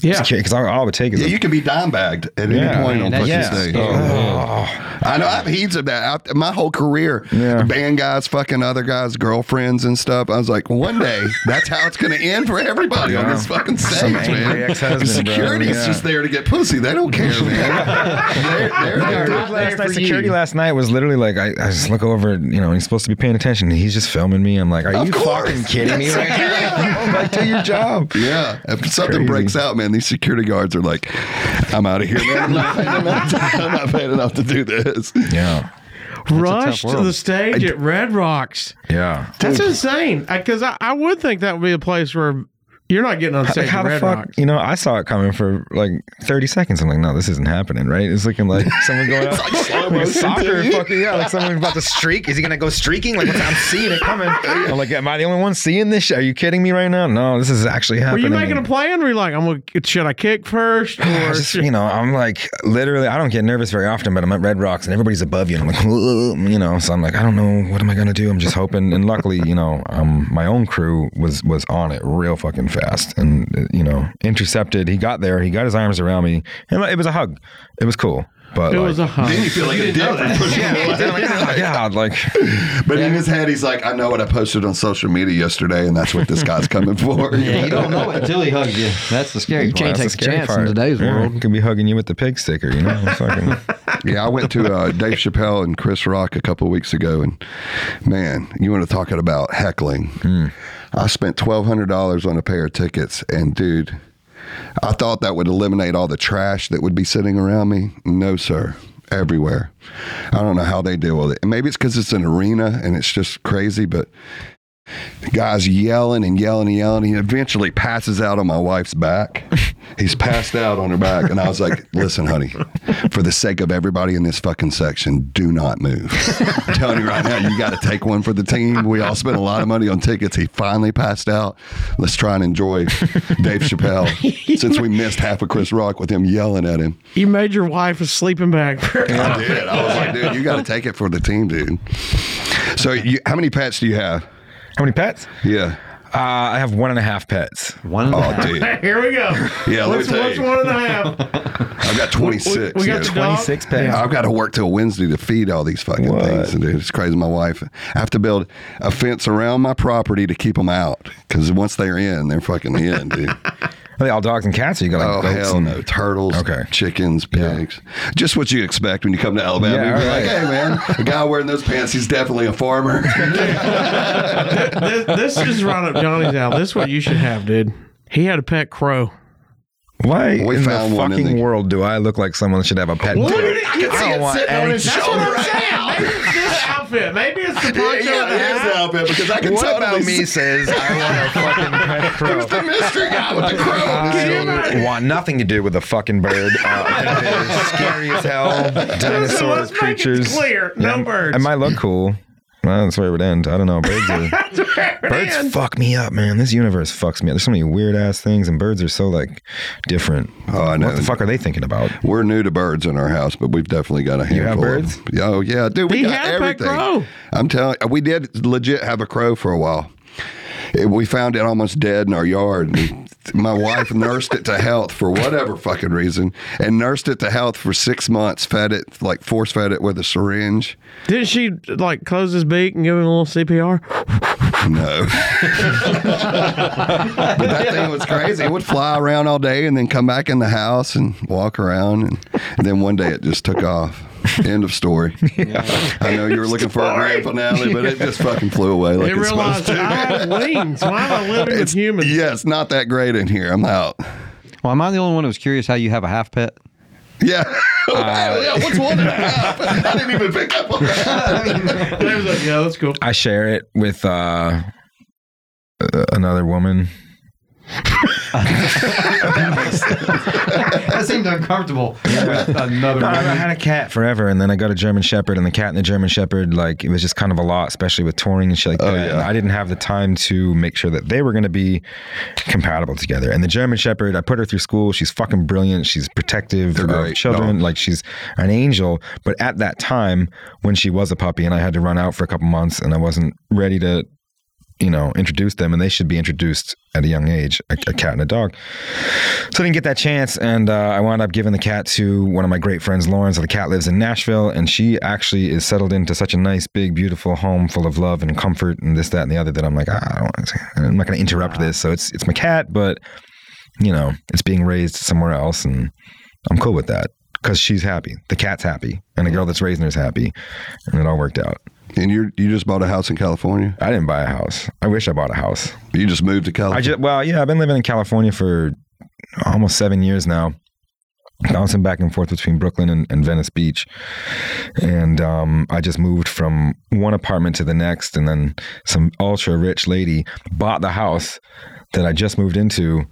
yeah. because all, all it would take is Yeah, a- you can be dime bagged at any point Man, on that's fucking just stage. scary. I know. I've heaps of that. I, my whole career, Yeah. band guys fucking other guys' girlfriends and stuff. I was like, one day that's how it's going to end for everybody on this fucking stage, Some angry man. ex-husband, Security bro. is Yeah. just there to get pussy. They don't care, man. they're, they're there. Dude, last night, security you. last night was literally like I, I just look over, you know, and he's supposed to be paying attention. and He's just filming me. I'm like, are Of you course. fucking kidding me right now? like, do your job. Yeah, if something Crazy. breaks out, man, these security guards are like, "I'm out of here, man. I'm not paying enough. To, I'm not paying enough to do this." Yeah, Rush to the stage at Red Rocks. yeah. That's insane. Because I, I would think that would be a place where you're not getting on stage How at the Red fuck? Rocks. You know, I saw it coming for like 30 seconds. I'm like, no, this isn't happening, right? It's looking like someone going out. like like soccer, fucking yeah, like someone about to streak. Is he gonna go streaking? Like, what's, I'm seeing it coming. I'm like, am I the only one seeing this? Are you kidding me right now? No, this is actually happening. Were you making a plan? Were you like, I'm gonna, should I kick first? Or just, you know, I'm like literally, I don't get nervous very often, but I'm at Red Rocks and everybody's above you. And I'm like, you know, so I'm like, I don't know, what am I gonna do? I'm just hoping. And luckily, you know, um, my own crew was was on it real fucking fast, and uh, you know, intercepted. He got there, he got his arms around me, and it was a hug. It was cool, but it like, was a hug. Then you feel like a dick for pushing yeah, yeah, like But in his head, he's like, I know what I posted on social media yesterday, and that's what this guy's coming for. Yeah, you don't know it until he hugs you. That's the scary You can't that's take a scary chance in today's Yeah, world. he Could be hugging you with the pig sticker, you know. Fucking, Yeah, I went to uh, Dave Chappelle and Chris Rock a couple weeks ago, and man, you want to talk about heckling? I spent twelve hundred dollars on a pair of tickets, and dude, I thought that would eliminate all the trash that would be sitting around me. No, sir. Everywhere. I don't know how they deal with it. Maybe it's because it's an arena and it's just crazy, but the guy's yelling and yelling and yelling. He eventually passes out on my wife's back. He's passed out on her back. And I was like, listen, honey, for the sake of everybody in this fucking section, do not move. I'm telling you right now, you got to take one for the team. We all spent a lot of money on tickets. He finally passed out. Let's try and enjoy Dave Chappelle since we missed half of Chris Rock with him yelling at him. You made your wife a sleeping bag. For I did. I was like, dude, you got to take it for the team, dude. So, you, how many pets do you have? How many pets? Yeah. Uh, I have one and a half pets. One and a Oh, half. dude. Here we go. Yeah, let me What's, tell what's you. one and a half? I've got 26. We got yeah. the dog. 26 pets. I've got to work till Wednesday to feed all these fucking What? things. Dude, it's crazy. My wife, I have to build a fence around my property to keep them out because once they're in, they're fucking in, dude. Are they all dogs and cats? Or you got like oh goats hell and- no, turtles, Okay. chickens, Yeah. pigs, just what you expect when you come to Alabama. Yeah, You're like, right. hey man, a guy wearing those pants, he's definitely a farmer. this, this is right up Johnny's alley. This is what you should have, dude. He had a pet crow. Why We in found the one in fucking the- world do I look like someone should have a pet dog? I don't want any That's what I'm saying. Maybe it's this outfit. Maybe it's the poncho Yeah, and the it is hat. the outfit because I can What totally about me see- says I want a fucking pet crow? Who's the mystery guy with the crow I want nothing to do with the fucking bird. Uh, I think it is scary as hell. Dinosaur let's make it creatures. clear, no birds. It might look cool. Well, that's where it would end. I don't know. Birds are birds Man. fuck me up, man. This universe fucks me up. There's so many weird ass things, and birds are so like different. Oh, I know. What the fuck are they thinking about? We're new to birds in our house, but we've definitely got a handful. You have of birds? them. Oh yeah, dude, we He got had a everything. crow. I'm telling, we did legit have a crow for a while. It- we found it almost dead in our yard. And my wife nursed it to health for whatever fucking reason, and nursed it to health for six months. Fed it like force fed it with a syringe. Didn't she like close his beak and give him a little CPR? No. but that thing was crazy. It would fly around all day and then come back in the house and walk around. And, and then one day it just took off. End of story. I know you were looking for a grand finale, but it just fucking flew away like They it's realized supposed to. I have wings. Why am I living It's, with humans? yeah, it's not that great in here. I'm out. Well, am I the only one who was curious how you have a half pet? Yeah. yeah what's one and a half? I didn't even pick up on that. Dave's like, yeah, that's cool. I share it with uh, uh, another woman. That seemed uncomfortable. Another No, I had a cat forever, and then I got a German Shepherd, and the cat and the German Shepherd, like it was just kind of a lot, especially with touring and shit like oh, that. yeah. And I didn't have the time to make sure that they were going to be compatible together. And the German Shepherd, I put her through school. She's fucking brilliant. She's protective They're of great children. dogs. Like she's an angel. But at that time, when she was a puppy, and I had to run out for a couple months, and I wasn't ready to you know, introduce them, and they should be introduced at a young age, a, a cat and a dog. So I didn't get that chance, and uh, I wound up giving the cat to one of my great friends, Lauren. So the cat lives in Nashville, and she actually is settled into such a nice, big, beautiful home full of love and comfort, and this, that, and the other. That I'm like, ah, I don't want to. I'm not going to interrupt this. So it's it's my cat, but you know, it's being raised somewhere else, and I'm cool with that because she's happy, the cat's happy, and the girl that's raising her's happy, and it all worked out. And you you just bought a house in California? I didn't buy a house. I wish I bought a house. You just moved to I California? just well, yeah, I've been living in California for almost seven years now. Bouncing back and forth between Brooklyn and, and Venice Beach, and um, I just moved from one apartment to the next, and then some ultra rich lady bought the house that I just moved into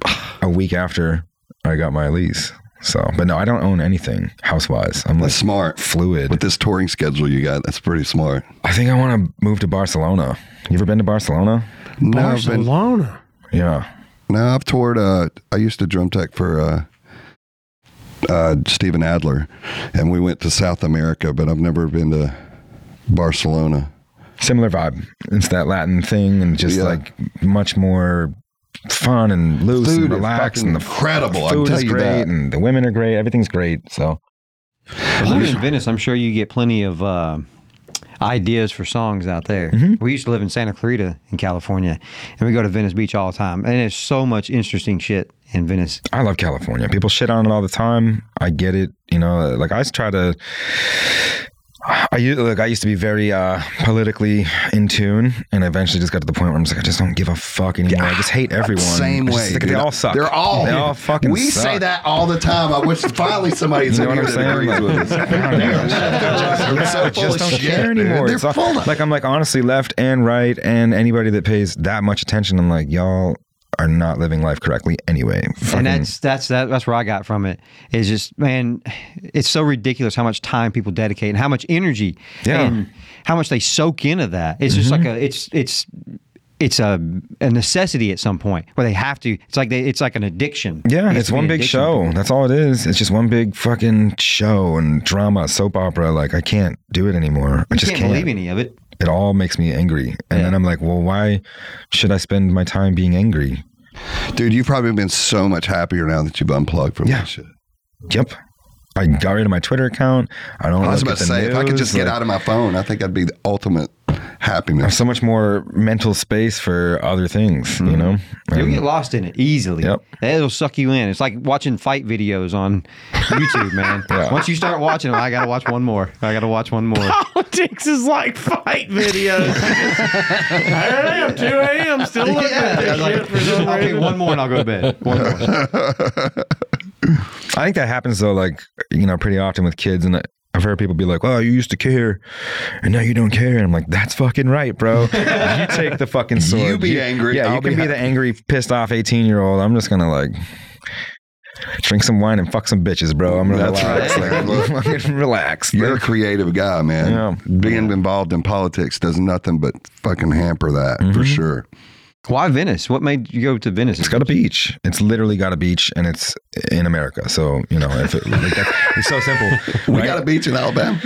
a week after I got my lease. So, but no, I don't own anything house wise. I'm like That's smart. fluid. With this touring schedule you got, that's pretty smart. I think I want to move to Barcelona. You ever been to Barcelona? No, I've been, Barcelona. Yeah. no, I've toured. Uh, I used to drum tech for uh, uh, Steven Adler, and we went to South America, but I've never been to Barcelona. similar vibe. It's that Latin thing and just Yeah. like much more fun and loose Food and relaxed and the fucking incredible, I can Food tell is you great that. and the women are great. Everything's great. So Living in Venice, I'm sure you get plenty of uh, ideas for songs out there. We used to live in Santa Clarita in California, and we go to Venice Beach all the time. And there's so much interesting shit in Venice. I love California. People shit on it all the time. I get it. You know, like I try to. I used, like I used to be very uh, politically in tune, and eventually just got to the point where I'm just like, I just don't give a fuck anymore. I just hate everyone. Same I way. think they all suck. They're all. They all fucking. We suck. say that all the time. I wish finally somebody's You know in here I'm that saying? agrees with us. I don't know. They're so I just don't shit, care dude. anymore. They're It's all- of- like I'm like honestly left and right, and anybody that pays that much attention, I'm like y'all are not living life correctly anyway. Fucking- and that's that's that, that's where I got from it. Is just man, it's so ridiculous how much time people dedicate and how much energy Yeah. and how much they soak into that. It's just like mm-hmm. a it's it's it's a, a necessity at some point where they have to. It's like they, it's like an addiction. yeah, It it's one big show. That's all it is. It's just one big fucking show and drama, soap opera. Like I can't do it anymore. I just can't, can't. believe any of it. It all makes me angry, and Yeah. then I'm like, well, why should I spend my time being angry? Dude, you've probably been so much happier now that you've unplugged from Yeah. that shit. Yep. I got rid of my Twitter account. I don't. Know. I was about to say, if I could news, just get out of my phone, I think I'd be the ultimate happiness. so much more mental space for other things, you mm-hmm. know. You'll And- get lost in it easily. Yep. It'll suck you in. It's like watching fight videos on YouTube, man. Yeah. Once you start watching them, I gotta watch one more. I gotta watch one more. Politics is like fight videos. I am 2 a.m. still looking at this like, shit for some okay, reason. one more and I'll go to bed. One more. I think that happens though, like you know, pretty often with kids, and I've heard people be like, "Oh, you used to care, and now you don't care." And I'm like, "That's fucking right, bro. you take the fucking sword. You be angry, Yeah, I'll you can be be, the angry, pissed off 18 year old. I'm just gonna like." Drink some wine and fuck some bitches, bro. I'm gonna That's relax. right. Look. Fucking relax. You're a creative guy, man. Yeah. Being involved in politics does nothing but fucking hamper that for mm-hmm. sure. Why Venice? What made you go to Venice? It's got a beach. It's literally got a beach, and it's in America. So you know, if it, like that, it's so simple. We right? got a beach in Alabama.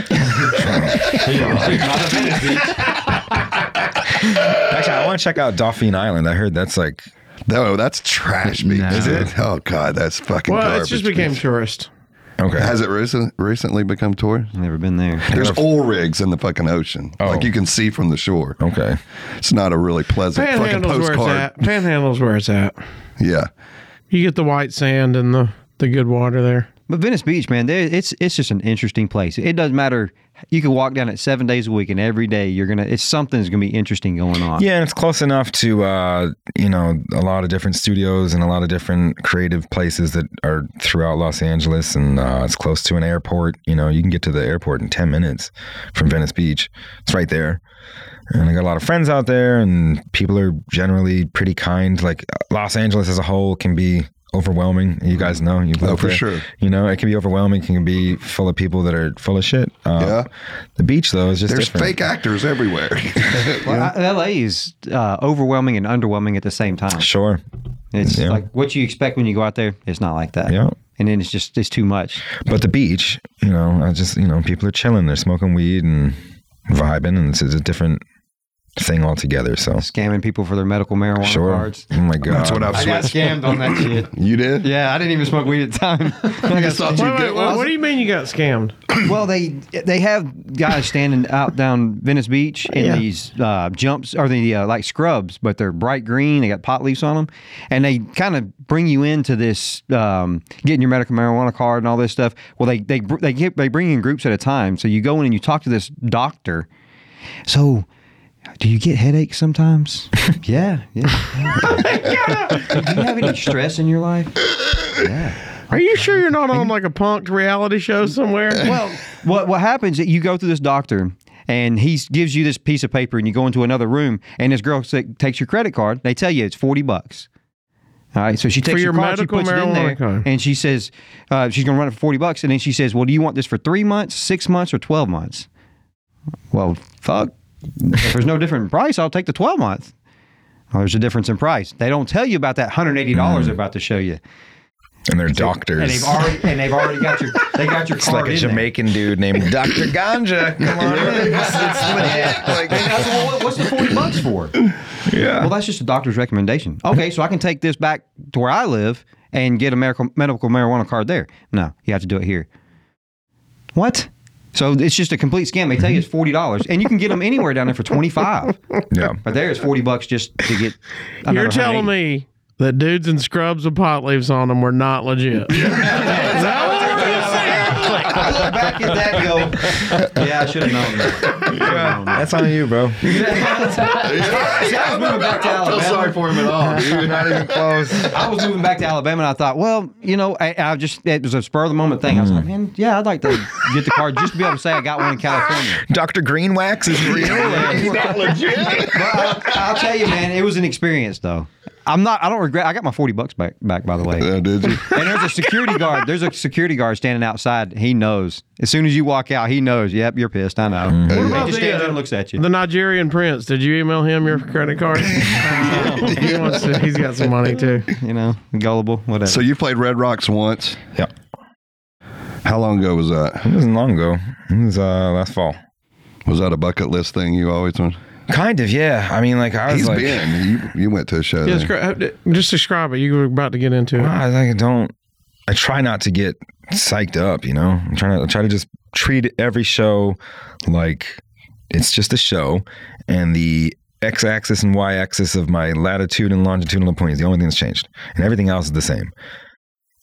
Actually, I want to check out Dauphin Island. I heard that's like No, that's trash beach. No. Is it? Oh god, that's fucking Well, garbage. it's just became beach. tourist. Okay. Has it recent, recently become tourist? Never been there. There's oil rigs in the fucking ocean, Oh. like you can see from the shore. okay. It's not a really pleasant fucking Panhandle's where it's postcard. at. Panhandle's where it's at. Yeah, You get the white sand and the the good water there. But Venice Beach, man, there, it's it's just an interesting place. It doesn't matter. You can walk down it seven days a week, and every day you're gonna. It's something's gonna be interesting going on. Yeah, and it's close enough to uh, you know a lot of different studios and a lot of different creative places that are throughout Los Angeles, and uh, it's close to an airport. You know, you can get to the airport in ten minutes from Venice Beach. It's right there. And I got a lot of friends out there, and people are generally pretty kind. Like Los Angeles as a whole can be overwhelming. You guys know, you Oh, for sure. You know, it can be overwhelming. It can be full of people that are full of shit. Uh, Yeah. The beach though is just there's different. fake actors everywhere. Well, I- LA is uh, overwhelming and underwhelming at the same time. Sure. It's Yeah. like what you expect when you go out there. It's not like that. Yeah. And then it's just it's too much. But the beach, you know, I just you know, people are chilling, they're smoking weed and vibing, and it's, it's a different thing altogether. So Scamming people for their medical marijuana sure. cards. Oh my god, That's what I've I got scammed on that shit. You did? Yeah, I didn't even smoke weed at the time. I just thought Wait, you'd wait, get wait, one. what do you mean you got scammed? well, they they have guys standing out down Venice Beach in Yeah. these uh, jumps or the uh, like scrubs, but they're bright green. They got pot leaves on them, and they kind of bring you into this um, getting your medical marijuana card and all this stuff. Well, they they they get they bring in groups at a time. So you go in and you talk to this doctor. So. Do you get headaches sometimes? yeah, yeah. Do you have any stress in your life? Yeah. Are you sure you're not on like a punked reality show somewhere? Well, what what happens? is You go through this doctor, and he gives you this piece of paper, and you go into another room, and this girl sa- takes your credit card. They tell you it's forty bucks. All right, so she takes your your card, she puts it in there, card. and she says uh, she's going to run it for forty bucks, and then she says, "Well, do you want this for three months, six months, or twelve months?" Well, fuck. If there's no different price, I'll take the twelve month. Well, oh, there's a difference in price. They don't tell you about that hundred eighty dollars they're about to show you, and they're doctors. and they've already and they've already got your they got your it's card like a in there. Jamaican dude named Dr. Ganja. Come on in. It's, it's. Like, well, what's the 40 bucks for? yeah. Well, that's just a doctor's recommendation. Okay, so I can take this back to where I live and get a medical, medical marijuana card there. No, you have to do it here. What? So it's just a complete scam. They tell you it's forty dollars, and you can get them anywhere down there for twenty five. yeah. But there, it's forty bucks just to get. You're telling me that dudes in scrubs with pot leaves on them were not legit. Is that what you're saying? I look back at that and go, yeah, I should have known that. Yeah, that's on you, bro. See, I was moving back to Alabama. for him at all, dude. Not even close. I was moving back to Alabama, and I thought, well, you know, I, I just it was a spur of the moment thing. I was like, man, yeah, I'd like to get the card just to be able to say I got one in California. Dr. Green Wax is real. He's not legit. But I'll, I'll tell you, man, it was an experience, though. I'm not. I don't regret. I got my forty bucks back. Back, by the way. Uh, did you? And there's a security guard. There's a security guard standing outside. He knows. As soon as you walk out, he knows. Yep, you're pissed. I know. What He just the, stands there uh, and looks at you. The Nigerian prince. Did you email him your credit card? He wants to, he's got some money too. You know, gullible, whatever. So you played Red Rocks once. Yeah. How long ago was that? It wasn't long ago. It was uh, last fall. Was that a bucket list thing you always went? Kind of, yeah. I mean, like I was He's like, been. You, you went to a show. Yeah, there. descri- just describe it. You were about to get into it. I like I don't. I try not to get psyched up. You know, I'm trying to I try to just treat every show like it's just a show, and the x-axis and y-axis of my latitude and longitudinal point is the only thing that's changed, and everything else is the same.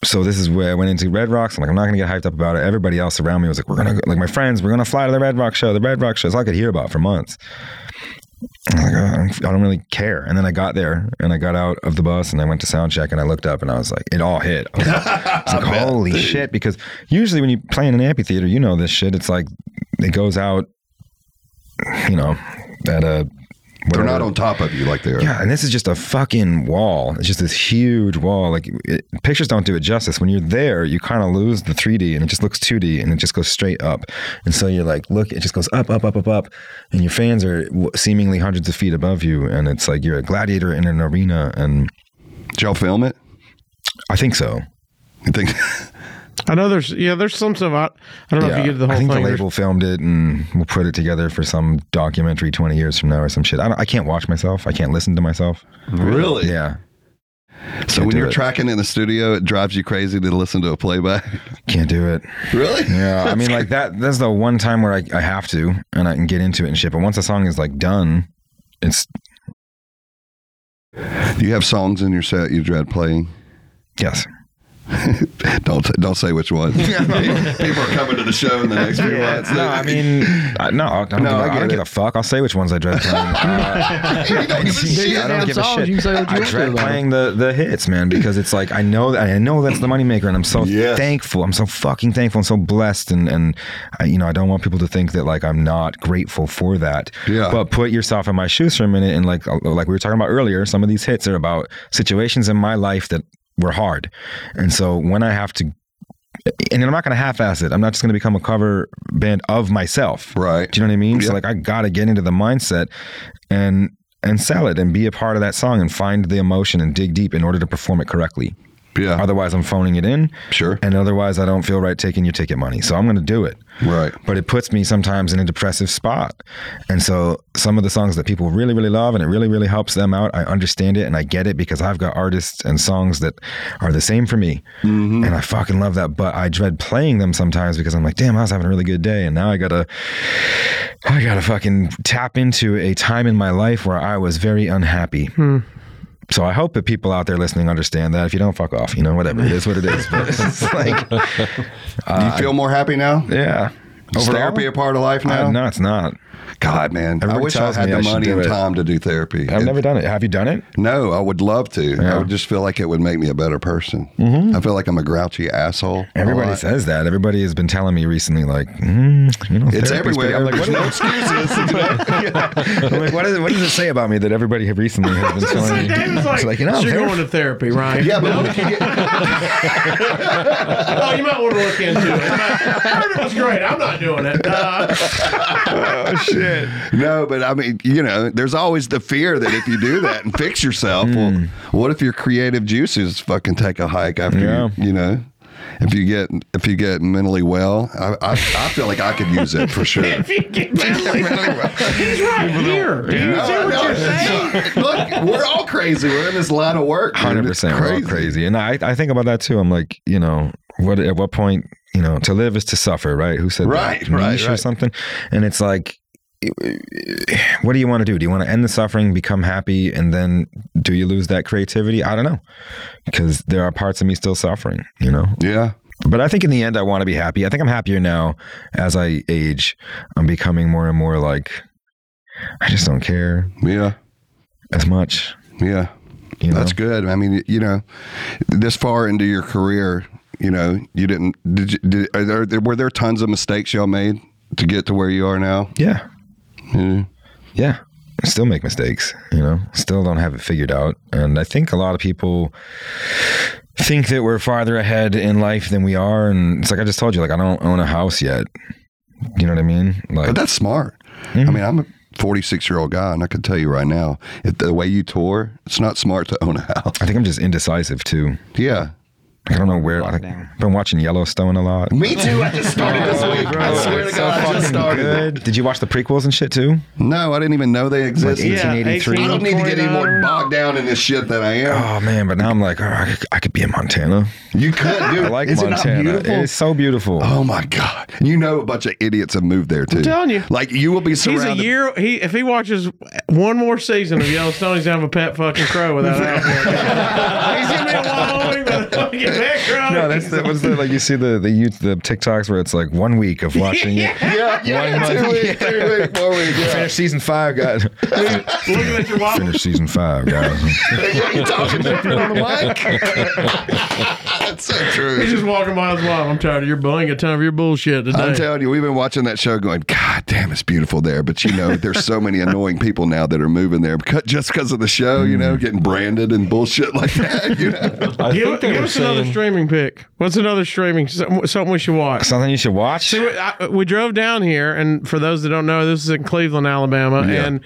So this is where I went into Red Rocks. I'm like, I'm not gonna get hyped up about it. Everybody else around me was like, we're gonna go, like my friends, we're gonna fly to the Red Rock show. The Red Rock show is all I could hear about for months. I like, "Oh, don't- I don't really care. And then I got there and I got out of the bus and I went to sound check and I looked up and I was like, it all hit. I was like, I was like, holy shit. Because usually when you play in an amphitheater, you know this shit. It's like it goes out, you know, at a. They're not on top of you like they are. yeah, and this is just a fucking wall. It's just this huge wall. Like it, pictures don't do it justice. When you're there, you kind of lose the 3D, and it just looks 2D, and it just goes straight up. And so you're like, look, it just goes up, up, up, up, up, and your fans are seemingly hundreds of feet above you, and it's like you're a gladiator in an arena. And Did y'all film it? I think so. You think? I know there's yeah there's some stuff I, I don't know if you get the whole. I think thing. the label filmed it, and we'll put it together for some documentary 20 years from now or some shit. I, don't, I can't watch myself. I can't listen to myself. really? Yeah, So Can't when you're it. tracking in the studio, it drives you crazy to listen to a playback. can't do it. really? Yeah, I mean, like that. That's the one time where I, I have to, and I can get into it and shit. But once a song is like done, it's Do you have songs in your set you dread playing? yes. don't don't say which ones. People are coming to the show in the next few months. No, I mean, I, no, I don't, No, give, I I don't give a fuck. I'll say which ones I dread playing. Uh, You don't give a shit. I don't give a shit. you say what you I want dread playing the the hits, man, because it's like I know I know that's the moneymaker, and I'm so Yes. thankful. I'm so fucking thankful and so blessed, and and I, you know I don't want people to think that like I'm not grateful for that. Yeah. But put yourself in my shoes for a minute, and like uh, like we were talking about earlier, some of these hits are about situations in my life that were hard, and so when I have to. And I'm not going to half-ass it. I'm not just going to become a cover band of myself. Right. Do you know what I mean? Yeah. So like I got to get into the mindset and and sell it and be a part of that song and find the emotion and dig deep in order to perform it correctly. Yeah. Otherwise, I'm phoning it in. Sure. And otherwise, I don't feel right taking your ticket money. So I'm going to do it. Right. But it puts me sometimes in a depressive spot. And so some of the songs that people really, really love and it really, really helps them out, I understand it and I get it because I've got artists and songs that are the same for me. Mm-hmm. And I fucking love that. But I dread playing them sometimes because I'm like, damn, I was having a really good day. And now I got to, I got to fucking tap into a time in my life where I was very unhappy. So I hope that people out there listening understand that. If you don't, fuck off. You know, whatever it is, what it is. But it's like, Do you feel more happy now? yeah. Is therapy a part of life now? Uh, no, it's not. God, man, I wish I had the I money and it. time to do therapy. I've It- never done it. Have you done it? No, I would love to. Yeah. I would just feel like it would make me a better person. I feel like I'm a grouchy asshole. Everybody says that. Everybody has been telling me recently, like, mm, you know, It's everywhere. I'm like, There's what, no excuses. you know? I'm like, what, is, what does it say about me that everybody have recently has been telling me? David's like, It's like, you know, you're therapy- going to therapy, right? yeah, but what if you oh, you might want to look into it. I heard it was great. I'm not doing it. Uh, oh shit. no? But I mean, you know, there's always the fear that if you do that and fix yourself, well, hmm. what if your creative juices fucking take a hike after Yeah. you, you know? If you get if you get mentally well, I, I, I feel like I could use it for sure. if you get mentally well, he's right here. Do you No, no, you're saying? it's- Look, we're all crazy. We're in this line of work. Hundred percent, we're all crazy, and I I think about that too. I'm like, you know, what at what point, you know, to live is to suffer, right? Who said Right, that? right, Nietzsche or something? And it's like, what do you want to do? Do you want to end the suffering, become happy, and then do you lose that creativity? I don't know, because there are parts of me still suffering, you know. Yeah. But I think in the end, I want to be happy. I think I'm happier now as I age. I'm becoming more and more like, I just don't care Yeah. as much. Yeah. You know? That's good. I mean, you know, this far into your career, you know, you didn't. Did you? Did, are there, were there tons of mistakes y'all made to get to where you are now? Yeah. Mm-hmm. Yeah. Yeah. Still make mistakes, you know, still don't have it figured out. And I think a lot of people think that we're farther ahead in life than we are. And it's like I just told you, like, I don't own a house yet. You know what I mean? Like, But that's smart. Mm-hmm. I mean, I'm a 46 year old guy, and I can tell you right now, if the way you tour, it's not smart to own a house. I think I'm just indecisive too. Yeah. I don't know where. I, Lockdown. I've been watching Yellowstone a lot. Me too. I just started this week. I swear to God, I just started. Good. Did you watch the prequels and shit too? No, I didn't even know they existed. Yeah, 1883. I don't need to get any more bogged down in this shit than I am. Oh man, but now I'm like, oh, I, could, I could be in Montana. You could, dude. I like Is Montana. it? It's so beautiful. Oh my God! You know a bunch of idiots have moved there too. I'm telling you. like you will be surrounded. He's surrounded. a year. He if he watches one more season of Yellowstone, he's gonna have a pet fucking crow without an he's gonna be in Wyoming with a get back, right? No, that's the, what's the like you see the the youth the TikToks where it's like one week of watching it. Yeah, yeah, One month. two weeks, three weeks, four weeks. Yeah. Finish season five, guys. Looking at your watch. Finish season five, guys. you talking to on the mic? That's so true. He's just walking by his wife. I'm tired of your bullying. A ton of your bullshit today. I'm telling you, we've been watching that show going, God damn, it's beautiful there. But you know, there's so many annoying people now that are moving there because, just because of the show, you know, mm. getting branded and bullshit like that, you know. I give give us another streaming pick. What's another streaming? Something something we should watch. something you should watch. See, we, I, we drove down here, and for those that don't know, this is in Cleveland, Alabama, Yeah. and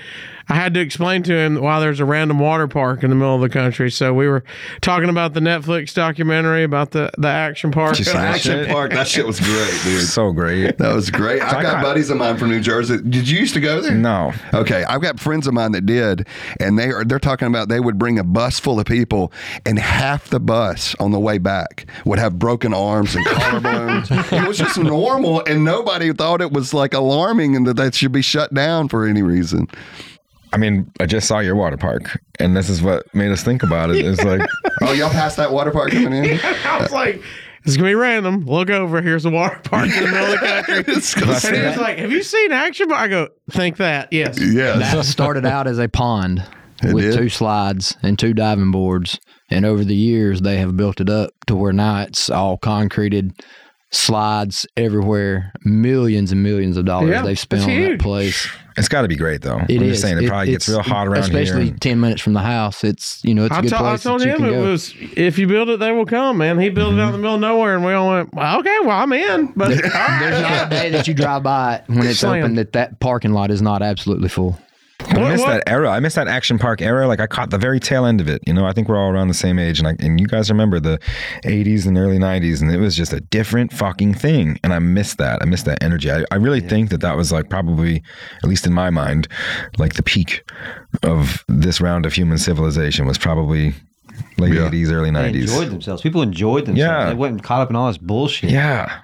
I had to explain to him why there's a random water park in the middle of the country. So we were talking about the Netflix documentary about the, the action park. Did you see that Action shit? Park, that shit was great, dude. So great. That was great. I've got buddies of mine from New Jersey. Did you used to go there? No. Okay, I've got friends of mine that did, and they are they're talking about they would bring a bus full of people, and half the bus on the way back would have broken arms and collarbones. it was just normal, and nobody thought it was like alarming and that that should be shut down for any reason. I mean, I just saw your water park, and this is what made us think about it. It's like, Oh, y'all passed that water park coming in? Yeah, I was like, "It's gonna be random. Look over. Here's a water park in the middle of the country." Disgusting. And he was like, "Have you seen action?" Park? I go, "Think that, yes." Yes. That started out as a pond It with did? two slides and two diving boards. And over the years, they have built it up to where now it's all concreted slides everywhere. Millions and millions of dollars Yeah, they've spent it's on huge. that place. it's got to be great, though. It I'm is. just saying, it, probably gets real hot around especially here. ten minutes from the house. It's you know it's a I, good to- I told him it go. was if you build it, they will come, man. He built it out in the mm-hmm. middle of nowhere, and we all went, well, "Okay, well, I'm in." But. There's not a day that you drive by it when it's Slam. open that that parking lot is not absolutely full. I What- miss what- that era. I miss that action park era. Like I caught the very tail end of it. You know, I think we're all around the same age, and I, and you guys remember the '80s and early '90s, and it was just a different fucking thing. And I miss that. I miss that energy. I, I really think that that was like probably, at least in my mind, like the peak of this round of human civilization was probably late Yeah. '80s, early They '90s. enjoyed themselves. People enjoyed themselves. Yeah. They wasn't caught up in all this bullshit. yeah.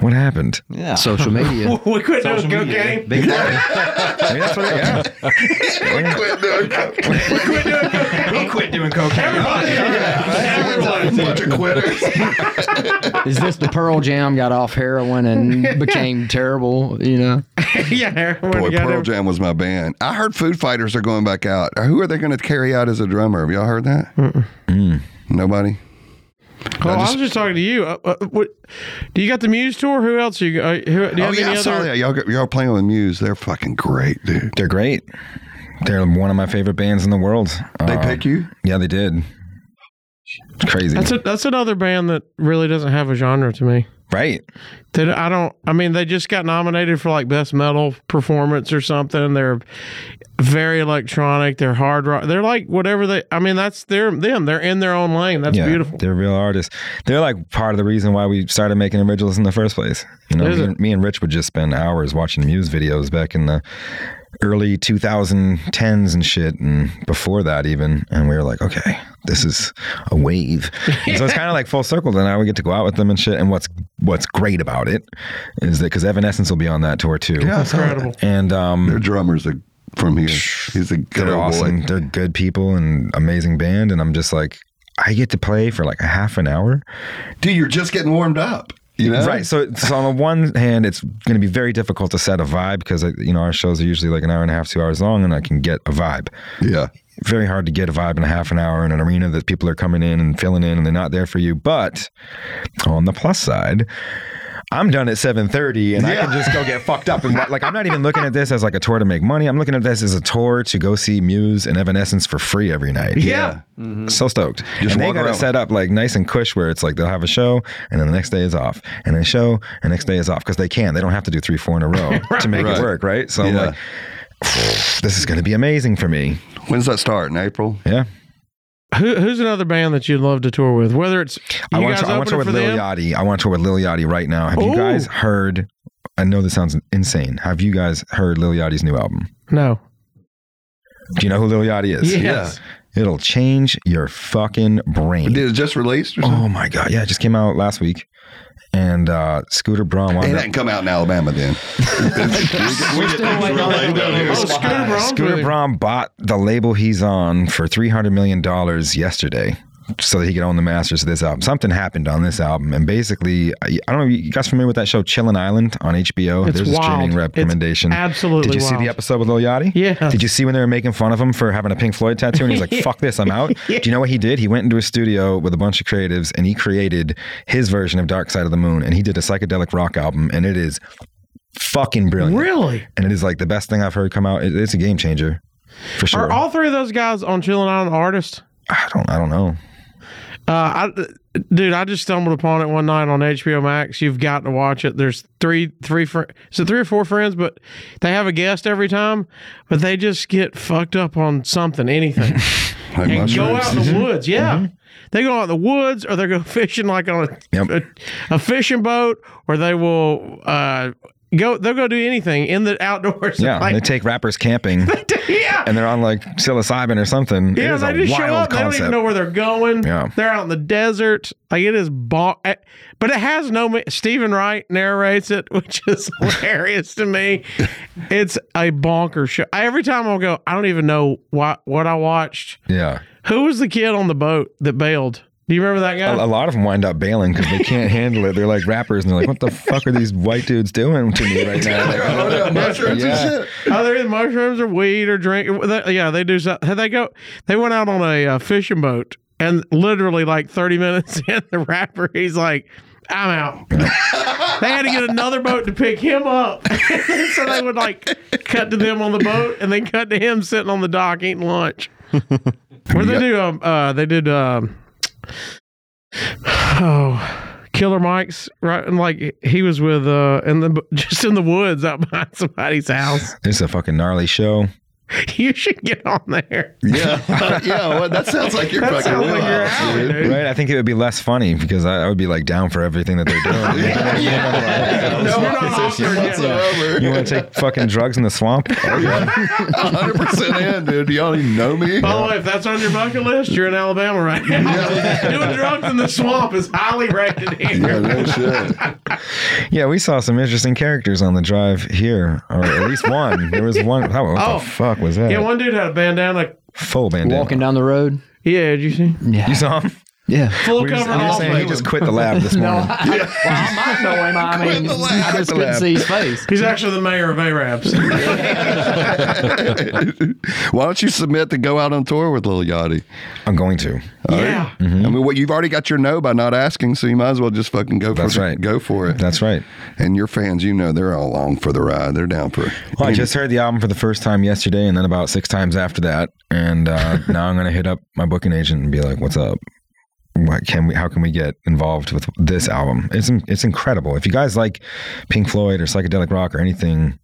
What happened? Yeah. Social media. we quit doing Social media. cocaine. Big time. I mean, that's what. It, yeah. Quit doing cocaine. he quit doing cocaine. Everyone. Bunch of quitters. Is this the Pearl Jam got off heroin and became terrible? You know, yeah, everyone Boy, Pearl every- Jam was my band. I heard Foo Fighters are going back out. Who are they going to carry out as a drummer? Have y'all heard that? Nobody. Oh, I, just- was just talking to you. Uh, uh, what, do you got the Muse tour? Who else? Are you, uh, who, do you Oh have yeah, any I saw other? that. Y'all, got- y'all playing with Muse. They're fucking great, dude. They're great. They're one of my favorite bands in the world. They Um, pick you. Yeah, they did. It's crazy. That's a, that's another band that really doesn't have a genre to me. Right. That I don't. I mean, they just got nominated for like best metal performance or something. They're very electronic. They're hard rock. They're like whatever they. I mean, that's their them. They're in their own lane. That's yeah, beautiful. They're real artists. They're like part of the reason why we started making originals in the first place. You know, me, me and Rich would just spend hours watching Muse videos back in the early 2010s and shit, and before that even. And we were like, okay, this is a wave. So it's kind of like full circle. And now we get to go out with them and shit. And what's what's great about it is that because Evanescence will be on that tour too. Yeah, I saw that. Incredible. And um, Their drummers are from here. He's a good they're awesome. boy. They're good people and amazing band. And I'm just like, I get to play for like a half an hour. Dude, you're just getting warmed up. You know, Right. So, so on the one hand, it's going to be very difficult to set a vibe because uh, you know our shows are usually like an hour and a half, two hours long, and I can get a vibe. Yeah. Very hard to get a vibe in a half an hour in an arena that people are coming in and filling in, and they're not there for you. But on the plus side. I'm done at 7:30 and I can just go get fucked up and like I'm not even looking at this as like a tour to make money. I'm looking at this as a tour to go see Muse and Evanescence for free every night. Yeah. Mm-hmm. So stoked. Just and they walk got it set up like nice and cush where it's like they'll have a show and then the next day is off. And then a show and next day is off because they can. They don't have to do three, four in a row to make Right. it work, right? So I'm like, this is going to be amazing for me. When's that start? In April? Yeah. Who, who's another band that you'd love to tour with? Whether it's you I want, to, I want to tour with for Lil them. Yachty. I want to tour with Lil Yachty right now. Have you guys heard? I know this sounds insane. Have you guys heard Lil Yachty's new album? No. Do you know who Lil Yachty is? Yes. It'll change your fucking brain. Did it just released or oh something? Oh my god! Yeah, it just came out last week. And uh, Scooter Braun It wound up- didn't come out in Alabama then. we're still waiting on. Oh, Scooter Braun's Scooter. Braun bought the label he's on for three hundred million dollars yesterday. So that he could own the masters of this album. Something happened on this album, and basically, I, don't know. You guys familiar with that show, Chillin' Island on HBO? It's There's a wild. streaming It's recommendation. absolutely Did you see the episode with Lil Yachty? Yeah. Did you see when they were making fun of him for having a Pink Floyd tattoo? And he's like, "Fuck this, I'm out." Do you know what he did? He went into a studio with a bunch of creatives, and he created his version of Dark Side of the Moon, and he did a psychedelic rock album, and it is fucking brilliant. Really? And it is like the best thing I've heard come out. It, it's a game changer, for sure. Are all three of those guys on Chillin' Island artists? I don't. I don't know. Uh, I, dude, I just stumbled upon it one night on HBO Max. You've got to watch it. There's three, three, fr- so three or four friends, but they have a guest every time, but they just get fucked up on something, anything, Like and go out in the woods. Yeah, they go out in the woods, or they go fishing like on a Yep. a, a fishing boat, or they will uh go. They'll go do anything in the outdoors. Yeah, Like- they take rappers camping, yeah. and they're on like psilocybin or something. it Yeah, is they a just wild show up. They don't even know where they're going. Yeah. They're out in the desert. Like it is bon- eh, but it has no Steven Wright narrates it, which is hilarious to me. It's a bonker show. I, every time I'll go, I don't even know what what I watched. Yeah, Who was the kid on the boat that bailed? Do you remember that guy? a lot of them wind up bailing because they can't handle it. They're like rappers, and they're like, "What the fuck are these white dudes doing to me right now?" Like, Oh, yeah, mushrooms Yeah. and shit. Oh, they're either mushrooms or weed or drink. Yeah, they do. so- They go. They went out on a uh, fishing boat, and literally like thirty minutes in, the rapper he's like, "I'm out." they had to get another boat to pick him up, so they would like cut to them on the boat, and then cut to him sitting on the dock eating lunch. What Where they do? Um, uh, they did. Um, oh. Killer Mike's right, and like he was with uh, in the just in the woods out behind somebody's house. It's a fucking gnarly show. You should get on there. Yeah, yeah. Well, that sounds like your That fucking sounds like your wheelhouse, alley, dude. dude. Right? I think it would be less funny because I, I would be like down for everything that they're doing. Yeah, No, we're not offered yet. Whatsoever. You want to take fucking drugs in the swamp? hundred percent in, dude. You don't even know me. By the way, if that's on your bucket list, you're in Alabama right now. Doing drugs in the swamp is highly rated here. Yeah, no shit. Yeah, we saw some interesting characters on the drive here, or at least one. There was one. Oh, what Oh. the fuck was that? Yeah, one dude had a bandana. Full bandana. Walking down the road. Yeah, did you see? Yeah. You saw him? Yeah. Full We were- cover I'm saying he just quit the lab this No, morning. I, well, I might know him. I mean. I just couldn't lab. see his face. He's actually the mayor of Arabs. Why don't you submit to go out on tour with Lil Yachty? I'm going to. yeah. I mean, what you've already got your no by not asking, so you might as well just fucking go for That's it. right. Go for it. That's right. And your fans, you know, they're all along for the ride. They're down for. It. Well, I just heard the album for the first time yesterday, and then about six times after that, and uh, now I'm gonna hit up my booking agent and be like, "What's up? What can we? How can we get involved with this album? It's it's incredible. If you guys like Pink Floyd or psychedelic rock or anything,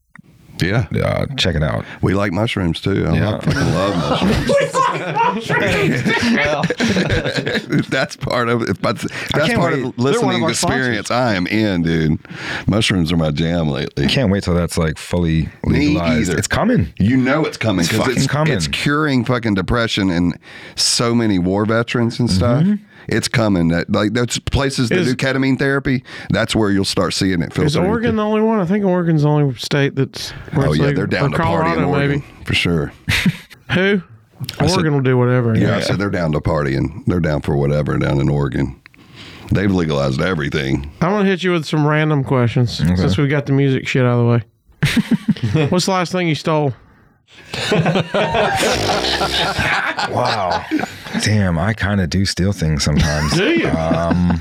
yeah. uh, check it out. We like mushrooms too. I Yeah. love, fucking love mushrooms. that's part of it. But that's part wait. of the listening of our experience. I am in, dude. Mushrooms are my jam lately. I Can't wait till that's like fully legalized. either. It's coming. You know it's coming It's because fucking it's, coming. it's curing fucking depression and so many war veterans and stuff. Mm-hmm. It's coming. That like those places that Is- do ketamine therapy. That's where you'll start seeing it. Is filtering Oregon through. the only one? I think Oregon's the only state that's. Oh yeah, legal. they're down Or to party in Oregon maybe. for sure. Who? said- Oregon will do whatever. Yeah, I said they're down to partying. They're down for whatever down in Oregon. They've legalized everything. I'm gonna hit you with some random questions since we got the music shit out of the way. What's the last thing you stole? Wow. Damn, I kind of do steal things sometimes. Do you? Um,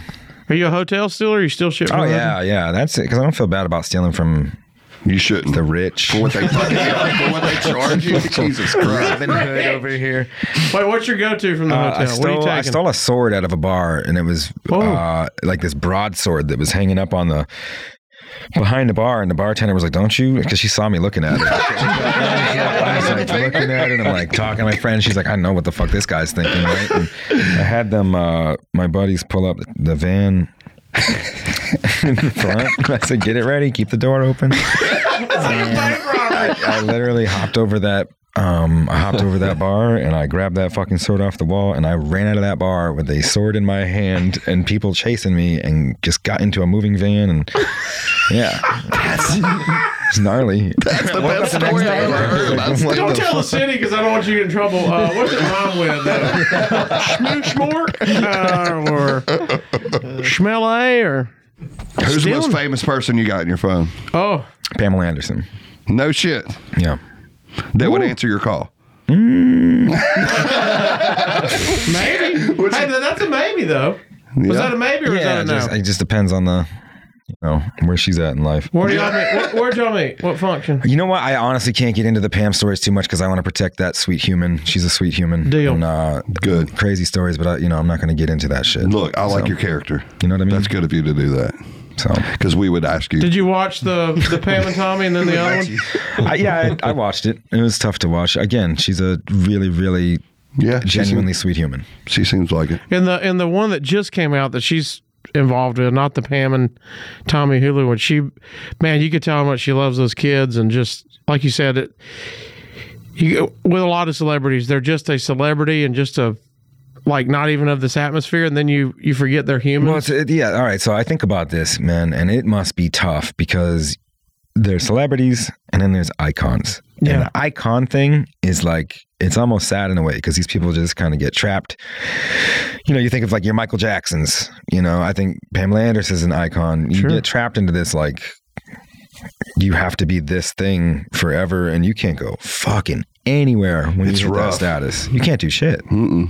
Are you a hotel stealer? Or you still shit? oh the yeah, yeah. That's it. Because I don't feel bad about stealing from You shouldn't. the rich. for what they fucking for what they charge you. Jesus Christ. Robin Hood over here. Wait, what's your go-to from the Uh, hotel? I, what are you stole, I stole a sword out of a bar, and it was Oh. uh, like this broadsword that was hanging up on the behind the bar, and the bartender was like, "Don't you?" Because she saw me looking at it. I was like looking at it, and I'm like talking to my friend. She's like, "I know what the fuck this guy's thinking." Right? And I had them, uh, my buddies, pull up the van. in the front. I said, "Get it ready. Keep the door open." I, I literally hopped over that Um, I hopped over that bar and I grabbed that fucking sword off the wall and I ran out of that bar with a sword in my hand and people chasing me and just got into a moving van and yeah, it's gnarly. That's the best story I ever heard. That's Don't the tell the city because I don't want you to get in trouble. Uh, what's it rhyme with? Uh, Schmooshmort? Uh, or Schmele? Or Who's the most Stealing- famous person you got in your phone? oh, Pamela Anderson. No shit. Yeah. That would answer your call. maybe. hey, that's a maybe though. Was Yeah. that a maybe or was that it a no? just, it just depends on the, you know, where she's at in life. Where do y'all meet? Where, where'd y'all meet? What function? You know what? I honestly can't get into the Pam stories too much because I want to protect that sweet human. She's a sweet human. Deal. And, uh, Good. Crazy stories, but I, you know, I'm not going to get into that shit. Look, I like So, your character. You know what I mean? That's good of you to do that. So, Because we would ask you. Did you watch the the Pam and Tommy and then the other one? I, yeah, I, I watched it. It was tough to watch. Again, she's a really, really yeah, she genuinely seems, sweet human. she seems like it. And the and the one that just came out that she's involved with, not the Pam and Tommy Hulu one. She, man, you could tell how much she loves those kids, and just like you said, it. You with a lot of celebrities, they're just a celebrity and just a like not even of this atmosphere, and then you you forget they're human. Well, it, yeah. All right. So I think about this, man, and it must be tough because there's celebrities and then there's icons. And Yeah. the icon thing is like, it's almost sad in a way because these people just kind of get trapped. You know, you think of like your Michael Jacksons, you know, I think Pamela Anderson is an icon. You Sure. get trapped into this like, you have to be this thing forever and you can't go fucking anywhere when It's you hit that status. You can't do shit. Mm-mm.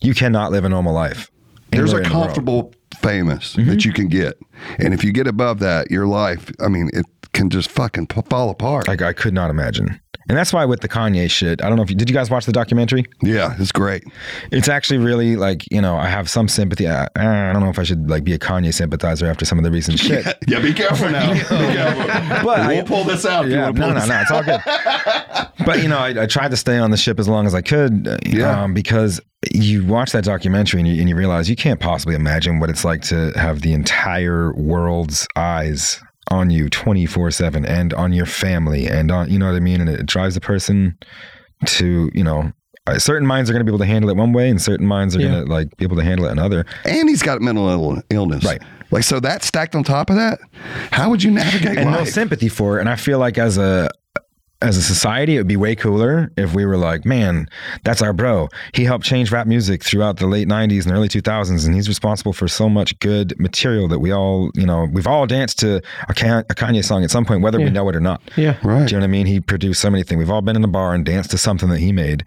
You cannot live a normal life. There's a in the comfortable famous Mm-hmm. that you can get. And if you get above that, your life, I mean, it can just fucking p- fall apart. Like I could not imagine. And that's why with the Kanye shit, I don't know if you did you guys watch the documentary? yeah, it's great. It's actually really like, you know, I have some sympathy. I, I don't know if I should like be a Kanye sympathizer after some of the recent shit. Yeah, be careful now. Be careful. But we'll pull this out. Yeah, no, no, no, it's all good. but you know, I, I tried to stay on the ship as long as I could, uh, Yeah. um, because you watch that documentary and you, and you realize you can't possibly imagine what it's like to have the entire world's eyes on you 24 7 and on your family and on, you know what I mean? And it drives the person to, you know, uh, certain minds are going to be able to handle it one way and certain minds are Yeah. going to like be able to handle it another. And he's got mental illness. Right. Like, so that stacked on top of that, how would you navigate and no sympathy for it. And I feel like as a as a society, it would be way cooler if we were like, man, that's our bro. He helped change rap music throughout the late '90s and early 2000s, and he's responsible for so much good material that we all, you know, we've all danced to a, Kanye song at some point, whether Yeah. we know it or not. yeah, right. Do you know what I mean? He produced so many things. We've all been in the bar and danced to something that he made,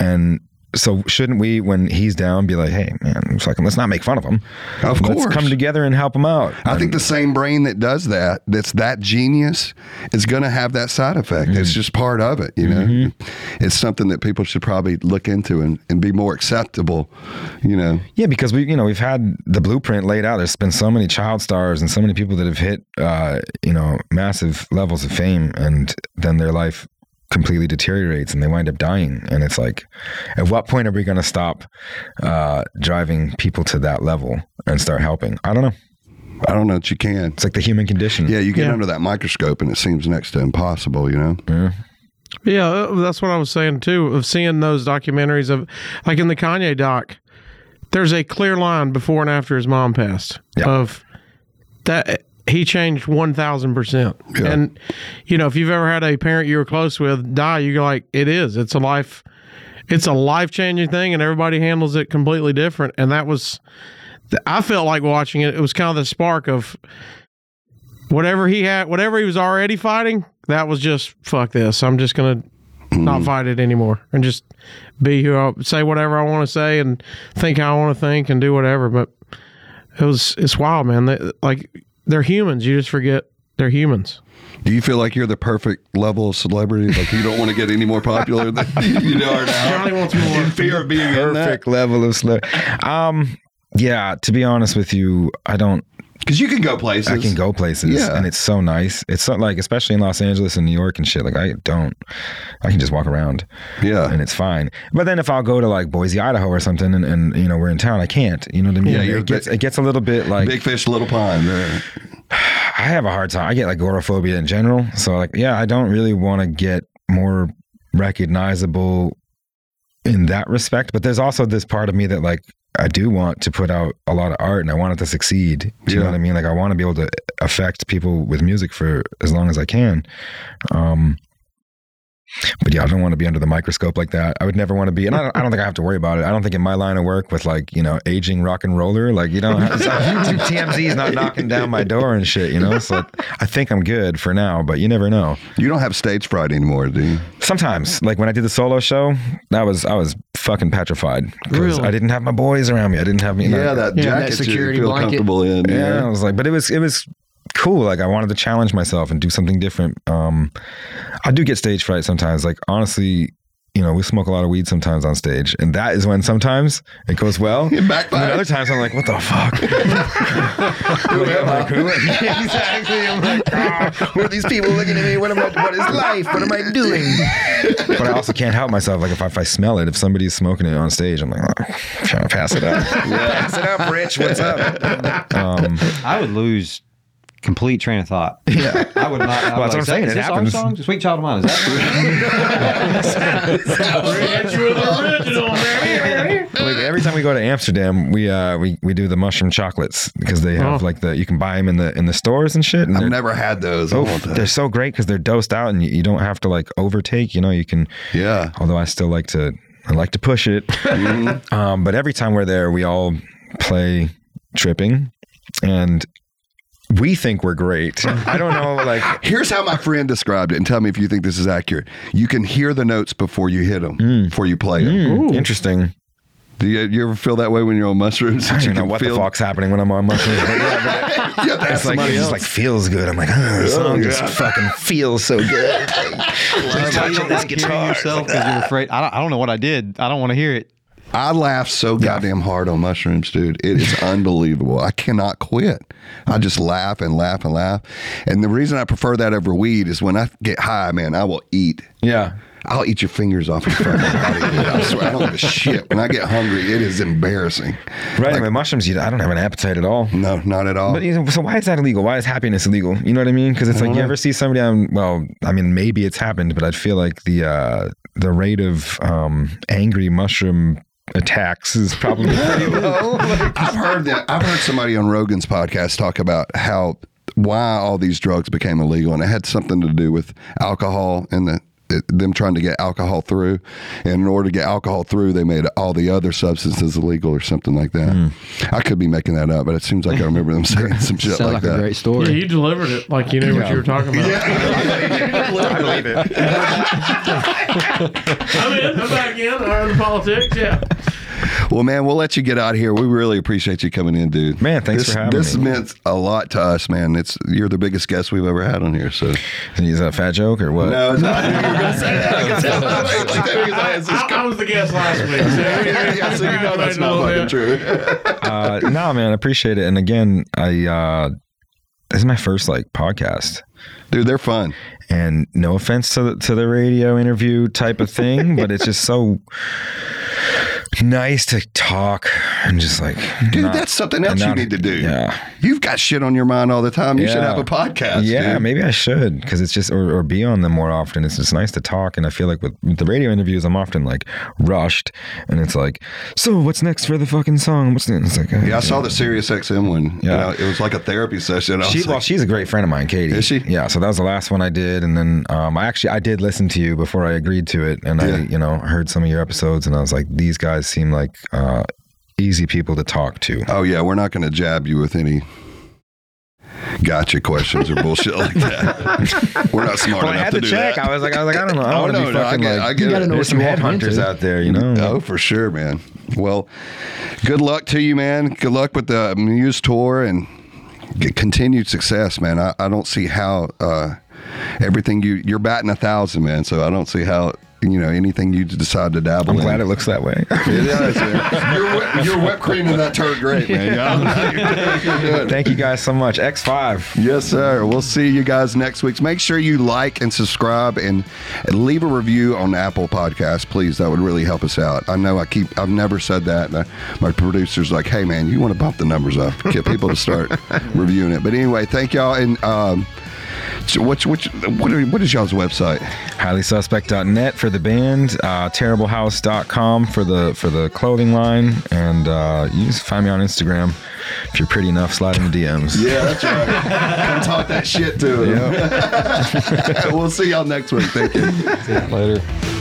and. So shouldn't we, when he's down, be like, "Hey, man, fucking, let's not make fun of him. Of let's course. come together and help him out." I think the same brain that does that, that's that genius, is going to have that side effect. Mm-hmm. It's just part of it, you know. It's something that people should probably look into and, and be more acceptable, you know. Yeah, because we, you know, we've had the blueprint laid out. There's been so many child stars and so many people that have hit, uh, you know, massive levels of fame, and then their life completely deteriorates and they wind up dying. And it's like, at what point are we going to stop uh, driving people to that level and start helping? I don't know. I don't know that you can. It's like the human condition. Yeah, you get Yeah. under that microscope and it seems next to impossible, you know. yeah. uh, That's what I was saying too. Of seeing those documentaries of, like in the Kanye doc, there's a clear line before and after his mom passed Yeah. of that he changed 1000% Yeah. and you know if you've ever had a parent you were close with die you're like it is it's a life it's a life-changing thing and everybody handles it completely different and that was i felt like watching it it was kind of the spark of whatever he had whatever he was already fighting that was just fuck this i'm just gonna mm-hmm. not fight it anymore and just be who I say whatever I want to say and think how I want to think and do whatever. But it was it's wild, man. They, like they're humans. You just forget they're humans. Do you feel like you're the perfect level of celebrity? Like you don't want to get any more popular than you are now? Johnny wants more. In fear of being in that? Perfect level of slow. Um, yeah, to be honest with you, I don't Because you can go places. I can go places, Yeah. and it's so nice. It's so, like, especially in Los Angeles and New York and shit. Like, I don't, I can just walk around, Yeah. and it's fine. But then if I'll go to like Boise, Idaho, or something, and, and you know we're in town, I can't. You know what I mean? Yeah, it gets big- it gets a little bit like Big fish, little pond. Yeah. I have a hard time. I get like agoraphobia in general. So like, yeah, I don't really want to get more recognizable in that respect. But there's also this part of me that like I do want to put out a lot of art and I want it to succeed. Do you know what I mean? Like I want to be able to affect people with music for as long as I can. Um, but yeah, I don't want to be under the microscope like that. I would never want to be, and I don't, I don't think I have to worry about it. I don't think in my line of work with like you know aging rock and roller, like you know, is not knocking down my door and shit. You know, so I think I'm good for now. But you never know. You don't have stage fright anymore, do you? Sometimes, like when I did the solo show, that was I was fucking petrified because Really? I didn't have my boys around me. I didn't have you know, that Yeah, jacket that security you feel blanket. comfortable in. yeah, I was like, but it was it was cool. Like I wanted to challenge myself and do something different. Um, I do get stage fright sometimes. Like honestly, you know, we smoke a lot of weed sometimes on stage, and that is when sometimes it goes well. It And backfires. then other times I'm like, what the fuck? Who am I? Who- Yeah, exactly. I'm like, ah, who are these people looking at me? What am I? What is life? What am I doing? But I also can't help myself. Like if I, if I smell it, if somebody's smoking it on stage, I'm like, oh, I'm trying to pass it up. Yeah. Pass it up, Rich. What's up? Um, I would lose complete train of thought. Yeah, I would not. I Well, would that's what I'm saying, Is it this happens. our song? Sweet Child of Mine. Is that? Like every time we go to Amsterdam, we uh we, we do the mushroom chocolates because they have Oh. like the you can buy them in the in the stores and shit. And I've never had those. Oh, they're so great because they're dosed out and you, you don't have to like overtake. You know, you can. yeah. Although I still like to I like to push it. Mm-hmm. um, but every time we're there, we all play tripping, and we think we're great. I don't know, like. Here's how my friend described it, and tell me if you think this is accurate. You can hear the notes before you hit them, before you play them. hmm, Interesting. Do you, you ever feel that way when you're on mushrooms? I don't know can what the fuck's happening when I'm on mushrooms. But yeah, but You have to ask it's like somebody it just like feels good. I'm like, oh, the song yeah. just fucking feels so good. Just touching this guitar. yourself because you're afraid. I don't, I don't know what I did. I don't want to hear it. I laugh so goddamn hard on mushrooms, dude. It is unbelievable. I cannot quit. I just laugh and laugh and laugh. And the reason I prefer that over weed is when I get high, man, I will eat. Yeah. I'll eat your fingers off your fucking body. Dude. I swear, I don't give a shit. When I get hungry, it is embarrassing. Right. with mushrooms, you, I don't have an appetite at all. No, not at all. But you know, so why is that illegal? Why is happiness illegal? You know what I mean? Because it's like you ever see somebody on. Well, I mean, maybe it's happened, but I feel like the uh, the rate of um, angry mushroom attacks is probably pretty low. I've heard that. I've heard somebody on Rogan's podcast talk about how why all these drugs became illegal, and it had something to do with alcohol and the them trying to get alcohol through. And in order to get alcohol through, they made all the other substances illegal or something like that. Hmm. I could be making that up, but it seems like I remember them saying some shit Sounds like like, a that. great story. Yeah, you delivered it like you knew what you were talking about. Yeah, I believe it. I'm in. I'm back in. I'm in politics. Yeah. Well, man, we'll let you get out of here. We really appreciate you coming in, dude. Man, thanks this, for having this me. This meant a lot to us, man. It's you're the biggest guest we've ever had on here. So Is that a fat joke or what? no, it's not. You were gonna say that. I could tell by the way, like that, because I- it's just- I, I was the guest last week. So yeah, so you know that's not fucking true. Uh, no, man, I appreciate it. And again, I uh, this is my first like podcast. Dude, they're fun. and no offense to the, to the radio interview type of thing, but it's just so nice to talk and just like Dude, not- that's something else and you need to do. Yeah, You've got shit on your mind all the time. You should have a podcast. yeah, dude. maybe I should because it's just or, or be on them more often. It's just nice to talk, and I feel like with, with the radio interviews, I'm often like rushed, and it's like, so what's next for the fucking song? What's next? It's like, Yeah, I saw the Sirius XM one. Yeah. You know, it was like a therapy session. She, like, well, she's a great friend of mine, Katie. Is she? Yeah. So that was the last one I did, and then um, I actually I did listen to you before I agreed to it, and I you know heard some of your episodes, and I was like, these guys seem like uh, easy people to talk to. oh yeah, we're not going to jab you with any gotcha questions or bullshit like that. we're not smart Well, I enough had to to do check. that. I was like, I was like, I don't know. I Oh want to no, be no, I fucking get, like. I get You gotta it. know There's some headhunters out there, you know. Oh, for sure, man. Well, good luck to you, man. Good luck with the Muse tour and continued success, man. I, I don't see how uh, everything you you're batting a thousand, man. So I don't see how you know anything you decide to dabble I'm in. glad it looks that way. It man. You're, whipped cream in that turd great, man. Yeah. Thank you guys so much. X5. Yes, sir. We'll see you guys next week. Make sure you like and subscribe and leave a review on Apple Podcasts, please. That would really help us out. I know I keep, I've never said that. Uh, My producer's like, hey, man, you want to bump the numbers up, get people to start reviewing it. But anyway, thank y'all. And um, So which what, are, what is y'all's website? highlysuspect.net for the band, uh, terriblehouse.com for the for the clothing line, and uh, you just find me on Instagram if you're pretty enough. Slide in the DMs. Yeah, that's right. Come talk that shit to him. we'll see y'all next week. Thank you. Later.